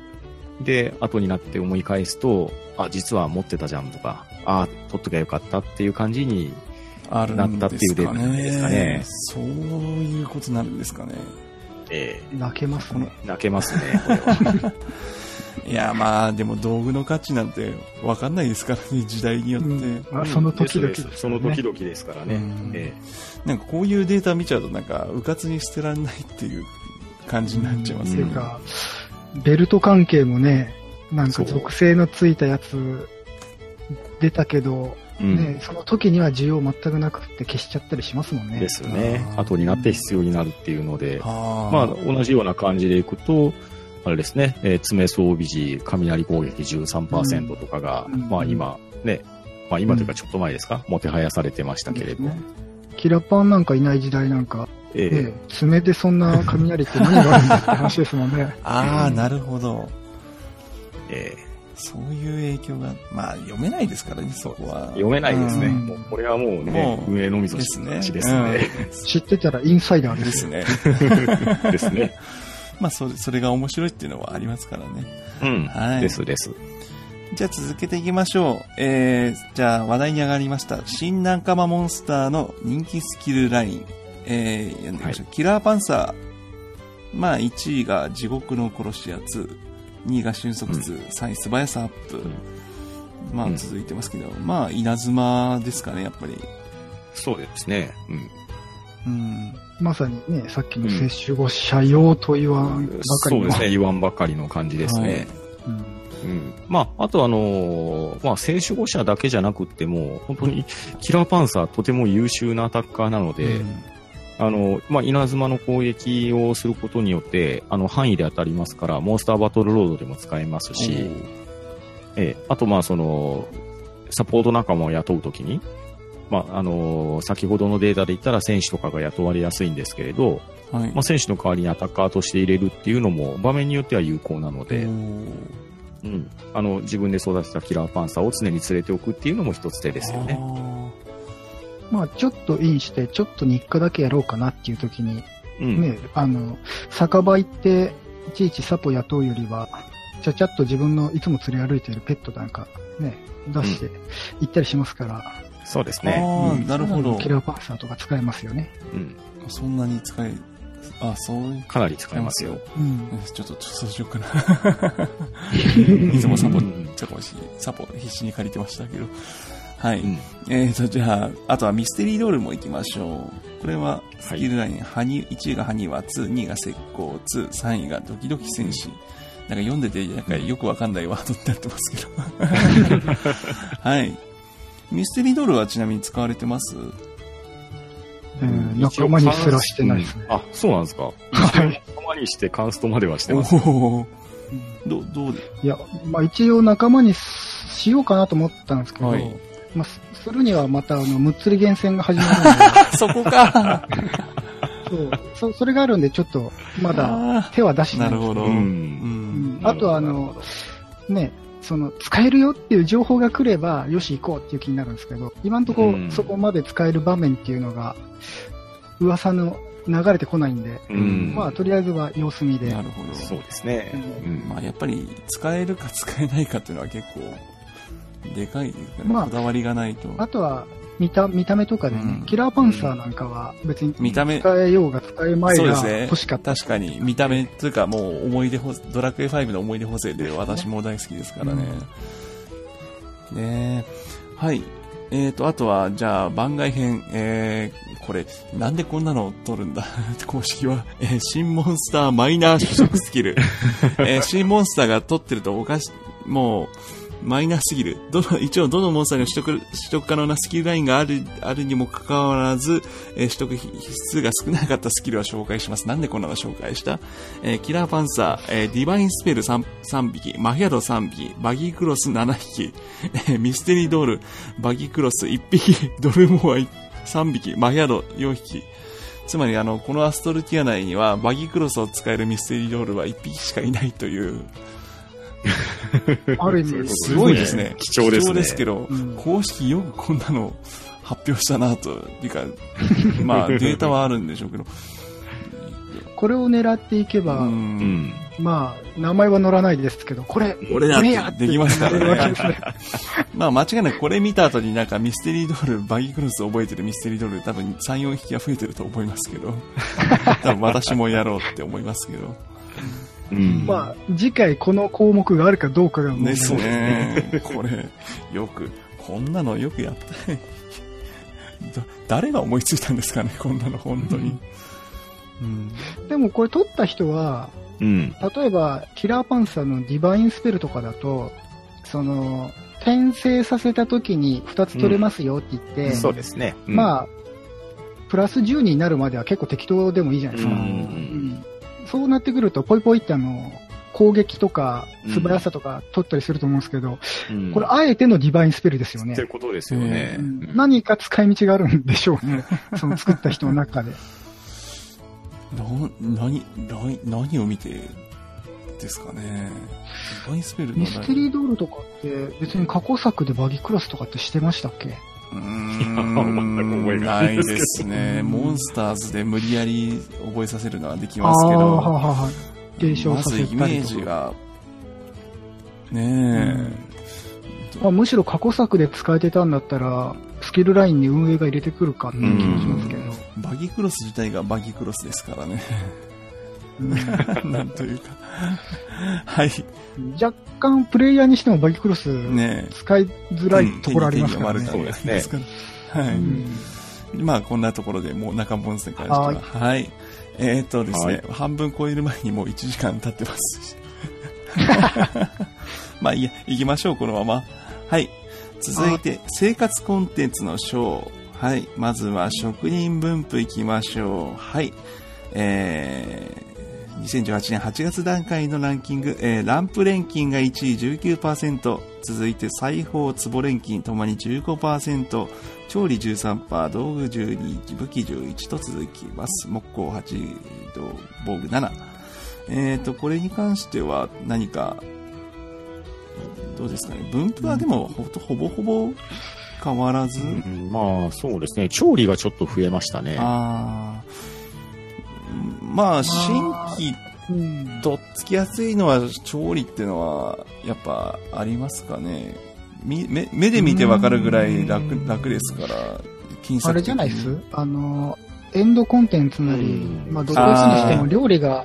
で、後になって思い返すと、あ、実は持ってたじゃんとか、あ、取っときゃよかったっていう感じに、あるんなったっていうデータですかねそういうことになるんですかね。え泣けますね。ー泣けますね、これは。<laughs> いや、まあ、でも道具の価値なんて分かんないですからね、時代によって。うんまあその時々ですですその時々ですからね。うんえなんかこういうデータ見ちゃうと、なんか、うかつに捨てられないっていう感じになっちゃいますね。っていうか、ベルト関係もね、なんか属性のついたやつ出たけど、えうん。ね、その時には需要全くなくって消しちゃったりしますもんね。ですね。後になって必要になるっていうので、はまあ、同じような感じでいくと、あれですね、えー爪装備時、雷攻撃13%とかが、うん。まあ今、ね、まあ今というかちょっと前ですか、もてはやされてましたけれど、ね。キラパンなんかいない時代なんか、ええね、爪でそんな雷って何があるんだって話ですもんね。<laughs> ああ、うんなるほど。ええそういう影響が、まあ、読めないですからね、そこは。読めないですね。うんもうこれはもうね運営のみぞですね。知ですね。<laughs> 知ってたらインサイダーうんでです。ね。ですね。<laughs> まあ、それ、それが面白いっていうのはありますからね。うん。はいですです。じゃあ続けていきましょう。えー、じゃあ話題に上がりました。新仲間モンスターの人気スキルライン。えー、読んでみましょう。キラーパンサー。まあ、1位が地獄の殺し屋2。2位が瞬足2。3位素早さアップ。まあ、うん続いてますけど、まあ、稲妻ですかね、やっぱり。そうですね。うん。うん。まさにね、さっきの接種後、社用と言わんばかりの。そうですね。言わんばかりの感じですね。うんうん。まあ、あとあのーまあ、聖守護者だけじゃなくっても、本当に、キラーパンサーとても優秀なアタッカーなので、うんあの、まあ、稲妻の攻撃をすることによって、あの、範囲で当たりますから、モンスターバトルロードでも使えますし、ええ、あと、まあ、その、サポート仲間を雇うときに、まあ、あの先ほどのデータで言ったら選手とかが雇われやすいんですけれど、はい。まあ、選手の代わりにアタッカーとして入れるっていうのも、場面によっては有効なので、うん。あの、自分で育てたキラーパンサーを常に連れておくっていうのも一つ手ですよね。まあ、ちょっとインして、ちょっと日課だけやろうかなっていう時に、うん。ね、あの、酒場行って、いちいちサポ雇うよりは、ちゃちゃっと自分のいつも連れ歩いているペットなんか、ね、出して行ったりしますから、そうですね。あー、なるほどキ。ラーパンサーとか使えますよね。うん。そんなに使え、あ、そういう。かなり使えますよ。うん。ちょっと、そうしようかな。<laughs> いつもサポ、ちょこし、サポ必死に借りてましたけど。はい。うんえーと、じゃあ、あとはミステリードールも行きましょう。これは、スキルライン、ハニ1位がハニワ2、2位が石膏2、3位がドキドキ戦士。なんか読んでて、なんかよくわかんないワードになってますけど。<laughs> はい。ミステリードールはちなみに使われてます？うん、仲間にすらしてないですね。うんあ、そうなんですか。はい。仲間にしてカンストまではしてます。おおど、どうで？いや、まあ一応仲間にしようかなと思ったんですけど、はいまあ、すするにはまたあの、むっつり厳選が始まるん <laughs> そこか。で、<laughs> そう、そ、それがあるんでちょっと、まだあ手は出してないですーなるほど。うんうんあとはあの、ね、その、使えるよっていう情報が来れば、よし行こうっていう気になるんですけど、今のところうんそこまで使える場面っていうのが、噂の流れてこないんで、うんまあ、とりあえずは様子見で。なるほど。そうですね。うんうんまあやっぱり使えるか使えないかっていうのは結構でかいですかね。まあこだわりがないと。あとは、見た、見た目とかでね、うんキラーパンサーなんかは別に見た目、使えようが使えまいがそうですね欲しかった。確かに見た目というかもう思い出補ドラクエ5の思い出補正で私も大好きですからね。ねえはい。えーと、あとは、じゃあ、番外編、えー、これ、なんでこんなのを取るんだ？<laughs> 公式は、えー新モンスターマイナー取得スキル。えー新モンスターが取ってるとおかし、もう、マイナーすぎる。どの、一応どのモンスターにも取得、取得可能なスキルラインがある、あるにもかかわらず、えー取得必数が少なかったスキルを紹介します。なんでこんなの紹介した？えーキラーパンサー、えーディバインスペル 3, 3匹、マヒアド3匹、バギークロス7匹、えミステリードール、バギークロス1匹、ドルモア3匹、マヒアド4匹。つまり、あの、このアストルティア内には、バギークロスを使えるミステリードールは1匹しかいないという、ある意味、すごいですね。貴重ですね貴重ですけど、うん公式よくこんなの発表したなと、いうか、<laughs> まあ、データはあるんでしょうけど、これを狙っていけば。まあ、名前は載らないですけど、これ、俺だこれやってできますからね。ね <laughs> まあ間違いなくこれ見た後になんかミステリードール、バギークロスを覚えてるミステリードール多分3、4匹は増えてると思いますけど。<laughs> 多分私もやろうって思いますけど。うん。まあ、次回この項目があるかどうかが問題ですね。<laughs> これ、よく、こんなのよくやった。<laughs> だ誰が思いついたんですかね、こんなの本当に。うん。でもこれ取った人は、うん。例えば、キラーパンサーのディバインスペルとかだと、その、転生させた時に2つ取れますよって言って、そうですね。あ、まあ、プラス10になるまでは結構適当でもいいじゃないですか。うんうんそうなってくると、ポイポイってあの、攻撃とか素早さとか取ったりすると思うんですけど、うんこれあえてのディバインスペルですよねって。ことですよね。うんうん何か使い道があるんでしょうね。<laughs> その作った人の中で。な、何、何、何を見てですかね。バインスペルのミステリードールとかって別に過去作でバギクロスとかってしてましたっけ？うん、がなないいですね。モンスターズで無理やり覚えさせるのはできあますけど、はは継承まずイメー。ジが、ねまあ、むしろ過去作で使えてたんだったら、スキルラインに運営が入れてくるかっていう気もしますけど。え、バギクロス自体がバギクロスですからね。うん <laughs> なんというか。はい。若干プレイヤーにしてもバギクロスね使いづらいところありますからね。そうですねはい。うんまあ、こんなところでもう中本線からしては。はい。えーっとですね、はい半分超える前にもう1時間経ってます。<laughs> まあいいや、行きましょう、このまま。はい。続いて、生活コンテンツの章。はい。まずは、職人分布行きましょう。はい。えー、2018年8月段階のランキング、えーランプ錬金が1位19%、続いて裁縫、壺錬金ともに15%、調理13%、道具12、武器11と続きます。木工8、防具7。えっ、と、これに関しては何か、どうですかね。分布はでもほほぼほぼ変わらず、うんまあ、そうですね。調理がちょっと増えましたね。あーまあ、新規うんとっつきやすいのは調理っていうのはやっぱありますかね。み目目で見てわかるぐらい楽うん。楽ですから金あれ策的にじゃないっす？あの、エンドコンテンツなり、うん。まあ、どっちにしても料理が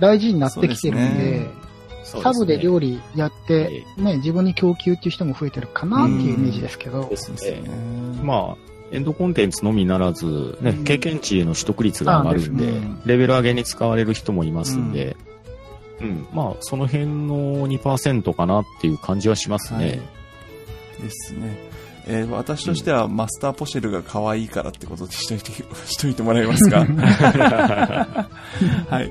大事になってきてるんでね。サブで料理理やって、ね、自分に供給っていう人も増えてるかなっていうイメージですけど。で、すね。。まあ、エンドコンテンツのみならず、ねうん、経験値の取得率が上がるんでレベル上げに使われる人もいますんで、うん、まあ、その辺の2%かなっていう感じはしますはいね。ですね。えー私としてはマスターポシェルが可愛いからってことでしといて、しといてもらえますか？<laughs> はい。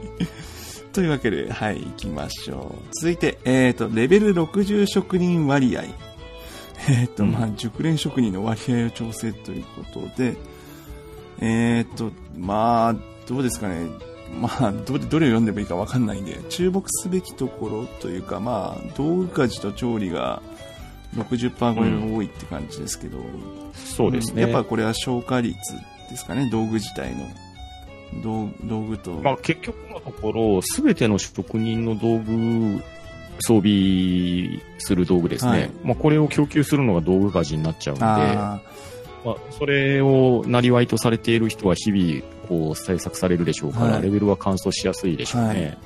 というわけで、はい、行きましょう。続いて、えっ、と、レベル60職人割合。えっ、と、うんまあ、熟練職人の割合を調整ということで、えっ、と、まあ、どうですかね。まあ、どれ、どれを読んでもいいかわかんないんで、注目すべきところというか、まあ、道具家事と調理が60%超えが多いって感じですけど、そうですね。やっぱこれは消化率ですかね、道具自体の。道道具と。まあ、結局のところ、すべての職人の道具、装備する道具ですね。はいまあ、これを供給するのが道具家事になっちゃうんで、あまあ、それをなりわいとされている人は日々、こう、対策されるでしょうから、はいレベルは乾燥しやすいでしょうね。はい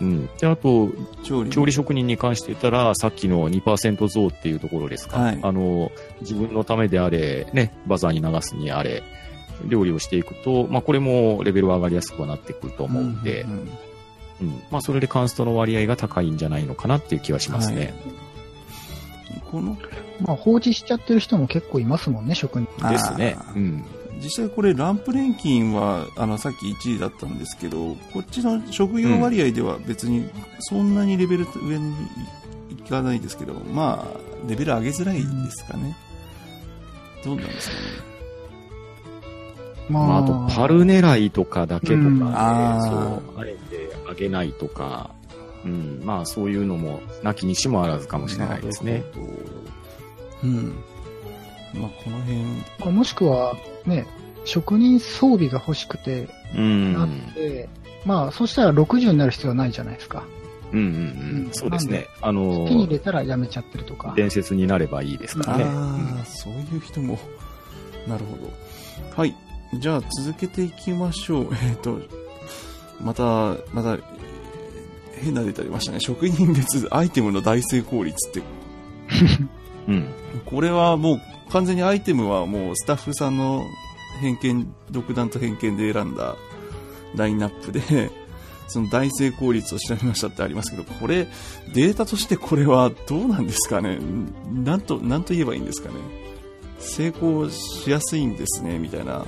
うん。で、あと、ー調理。調理職人に関して言ったら、さっきの2%増っていうところですか。はいあの、自分のためであれ、ね、バザーに流すにあれ、料理をしていくと、まあ、これもレベルは上がりやすくはなってくると思うんで、うんうんうんうん。まあ、それでカンストの割合が高いんじゃないのかなっていう気はしますね。この、まあ、放置しちゃってる人も結構いますもんね、職人。ですねうん。実際これランプ錬金は、あの、さっき1位だったんですけど、こっちの職業割合では別にそんなにレベル上にいかないですけど、まあ、レベル上げづらいですかね。どうなんですかね。ままあ、あと、パル狙いとかだけとか、ねうんそう、あえて上げないとか、うん、まあ、そういうのも、なきにしもあらずかもしれないですね。なるほど。うん。まあ、この辺、まあもしくは、ね、職人装備が欲しくて、うん。なって、まあ、そしたら60になる必要はないじゃないですか。うんうんううんん。そうですね。あの手に入れたらやめちゃってるとか。伝説になればいいですからね。ああ、そういう人も。<laughs> なるほど。はい。じゃあ続けていきましょう。<laughs> えっ、と、また、また、えー変なデータ出ましたね。職人別アイテムの大成功率って、<laughs> うん。これはもう完全にアイテムはもうスタッフさんの偏見、独断と偏見で選んだラインナップで、<laughs> その大成功率を調べましたってありますけど、これ、データとしてこれはどうなんですかね？なんと、なんと言えばいいんですかね？成功しやすいんですね、みたいな。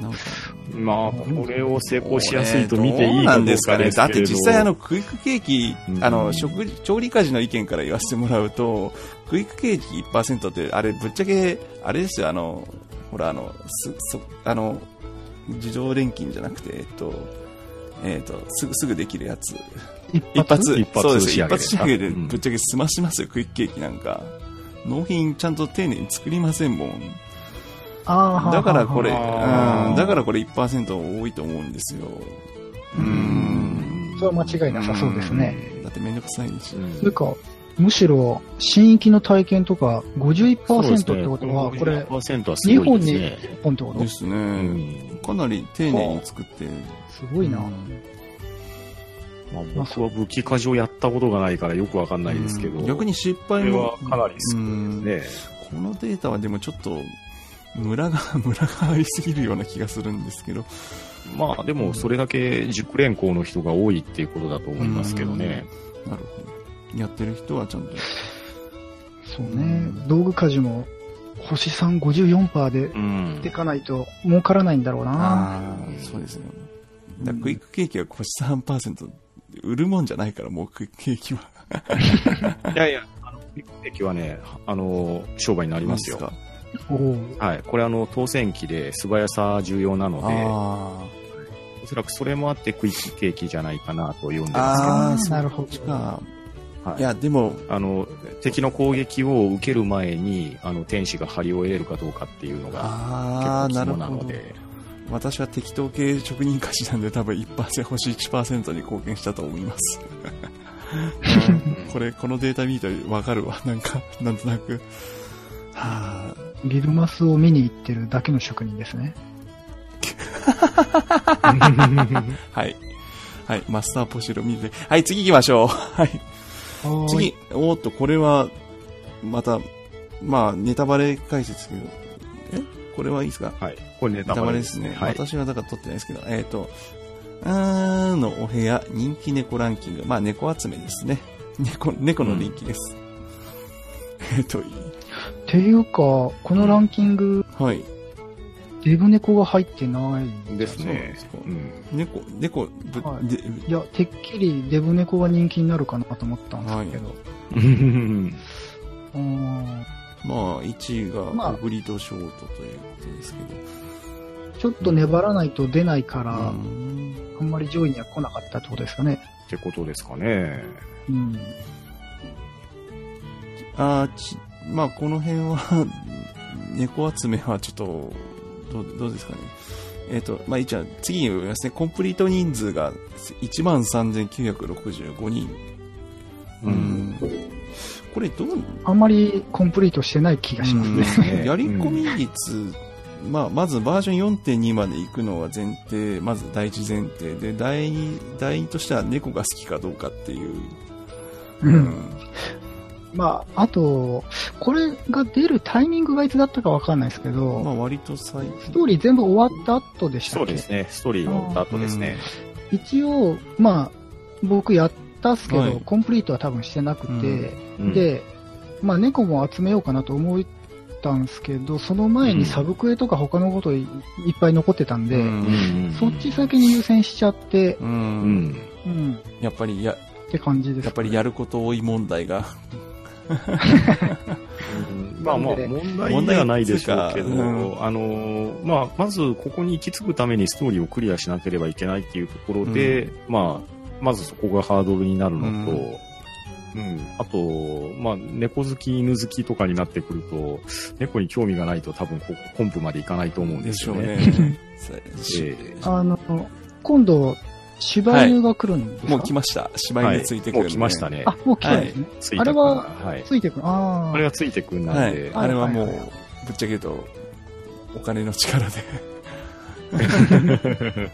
なんか、まあ、これを成功しやすいと見ていいかどうんですかね。だって実際あの、クイックケーキ、うんあの、食、調理家事の意見から言わせてもらうと、クイックケーキ1%って、あれ、ぶっちゃけ、あれですよ、あの、ほら、あの、す、そ、あの、自動錬金じゃなくて、えっと、えっと、すぐ、すぐできるやつ。一一発、一発そうです。一発仕上げで、うんぶっちゃけ済ましますよ、クイックケーキなんか。納品ちゃんと丁寧に作りませんもん。ああ、だからこれ、うん、だからこれ1%多いと思うんですよ。うん。それは間違いなさそうですね。だってめんどくさいし。うんそれか、むしろ、新域の体験とか51%ってことは、これ、50%はす日本にごいですね。1本ってことですね、うんかなり丁寧に作って。すごいな。まあ、僕は武器化をやったことがないからよくわかんないですけど。逆に失敗もは。かなり少ないですね。このデータはでもちょっと、ムラが、<laughs> ムラがありすぎるような気がするんですけど。まあでもそれだけ熟練校の人が多いっていうことだと思いますけどね。なるほど。やってる人はちゃんと。そうね。道具家事も、星3 54%でうんでかないと儲からないんだろうな。ああ、そうですね。だクイックケーキはコシ3%、売るもんじゃないから、もうクイックケーキは。<laughs> いやいや、あの、クイックケーキはね、あの、商売になりますよ。はい。これあの、当選機で素早さ重要なので、あおそらくそれもあってクイックケーキじゃないかなと読んでますけど、なるほど。はいいや、でも、あの、敵の攻撃を受ける前に、あの、天使が張り終えれるかどうかっていうのがああ、結構なるほど。肝なので、私は適当系職人家事なんで多分1%、星1%に貢献したと思います。<laughs> これ、このデータ見るとわかるわ。なんか、なんとなく。はあ、ギルマスを見に行ってるだけの職人ですね。<laughs> はい。はい。マスターポシュロ見て。はい、次行きましょう。<laughs> はい。次、おーっと、これは、また、まあ、ネタバレ解説けど、え？これはいいですか？はい。これネネタタバレバレですね。はい。私はだから撮ってないですけど、えっ、と、あーのお部屋、人気猫ランキング。まあ、猫集めですね。猫、猫の人気です。えっ <laughs> と、っていうか、このランキング、はい。デブ猫が入ってない。ですねそうなんですか。うん。猫、猫、ぶはいで、いや、てっきりデブ猫が人気になるかなと思ったんですけど。うんうーんまあ、1位が、まあオグリドショートということですけど。ちょっと粘らないと出ないから、うんあんまり上位には来なかったってことですかね。ってことですかね。うん。あーち、まあ、この辺は、<laughs> 猫集めはちょっと、どうどうですかね。えっ、と、まあ、一応、次に読みますね。コンプリート人数が13,965人。ううんん。これ、どう、あんまりコンプリートしてない気がしますね。ねやり込み率、まあ、まずバージョン4.2まで行くのは前提、まず第一前提で、第二、第二としては猫が好きかどうかっていう。うん。まあ、あと、これが出るタイミングがいつだったかわかんないですけど、まあ、割と最ストーリー全部終わった後でしたっけ？そうですね。ストーリーが終わった後ですね。一応、まあ、僕やったっすけど、はい。コンプリートは多分してなくて、うん、で、まあ猫も集めようかなと思ったんですけど、その前にサブクエとか他のこといいっぱい残ってたんで、うん。うん、そっち先に優先しちゃって、う。うん。ん、やっぱりや、って感じです、やっぱりやること多い問題が。<laughs> まあまあ、問題ではないでしょうけど、うかあの、まあ、まずここに行き着くためにストーリーをクリアしなければいけないっていうところで、まあ、まずそこがハードルになるのと、うん、あと、まあ、猫好き、犬好きとかになってくると、猫に興味がないと多分こコンプまでいかないと思うんでですしょうよね。<laughs> あの、今度、柴犬が来るんですか、もう来ました。柴はい犬ついてくる、もう来ました。ね。あ、もう来たんですね。ついてくるあれははい。ついてくる。ああ。あれがついてくるなんはいで、。あれはもうはいはいはい、ぶっちゃけ言うと、お金の力で。<laughs>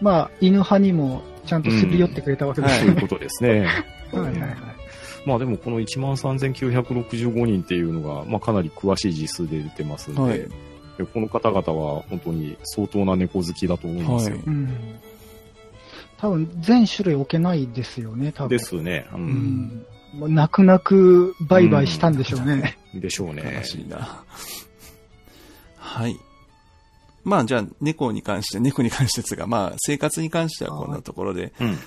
まあ、犬派にもちゃんとすり寄ってくれたわけですよね。そういうことですね。<laughs> はいはいはい。まあでもこの13,965人っていうのが、まあかなり詳しい実数で出てますんで、はいでこの方々は本当に相当な猫好きだと思うんですよ。はいうん。多分、全種類置けないですよね、多分。ですね。う。うんう泣く泣く売買したんでしょうね。でしょうね悲。しいな。はい。まあじゃあ、猫に関して、猫に関してですが、まあ生活に関してはこんなところで、うん。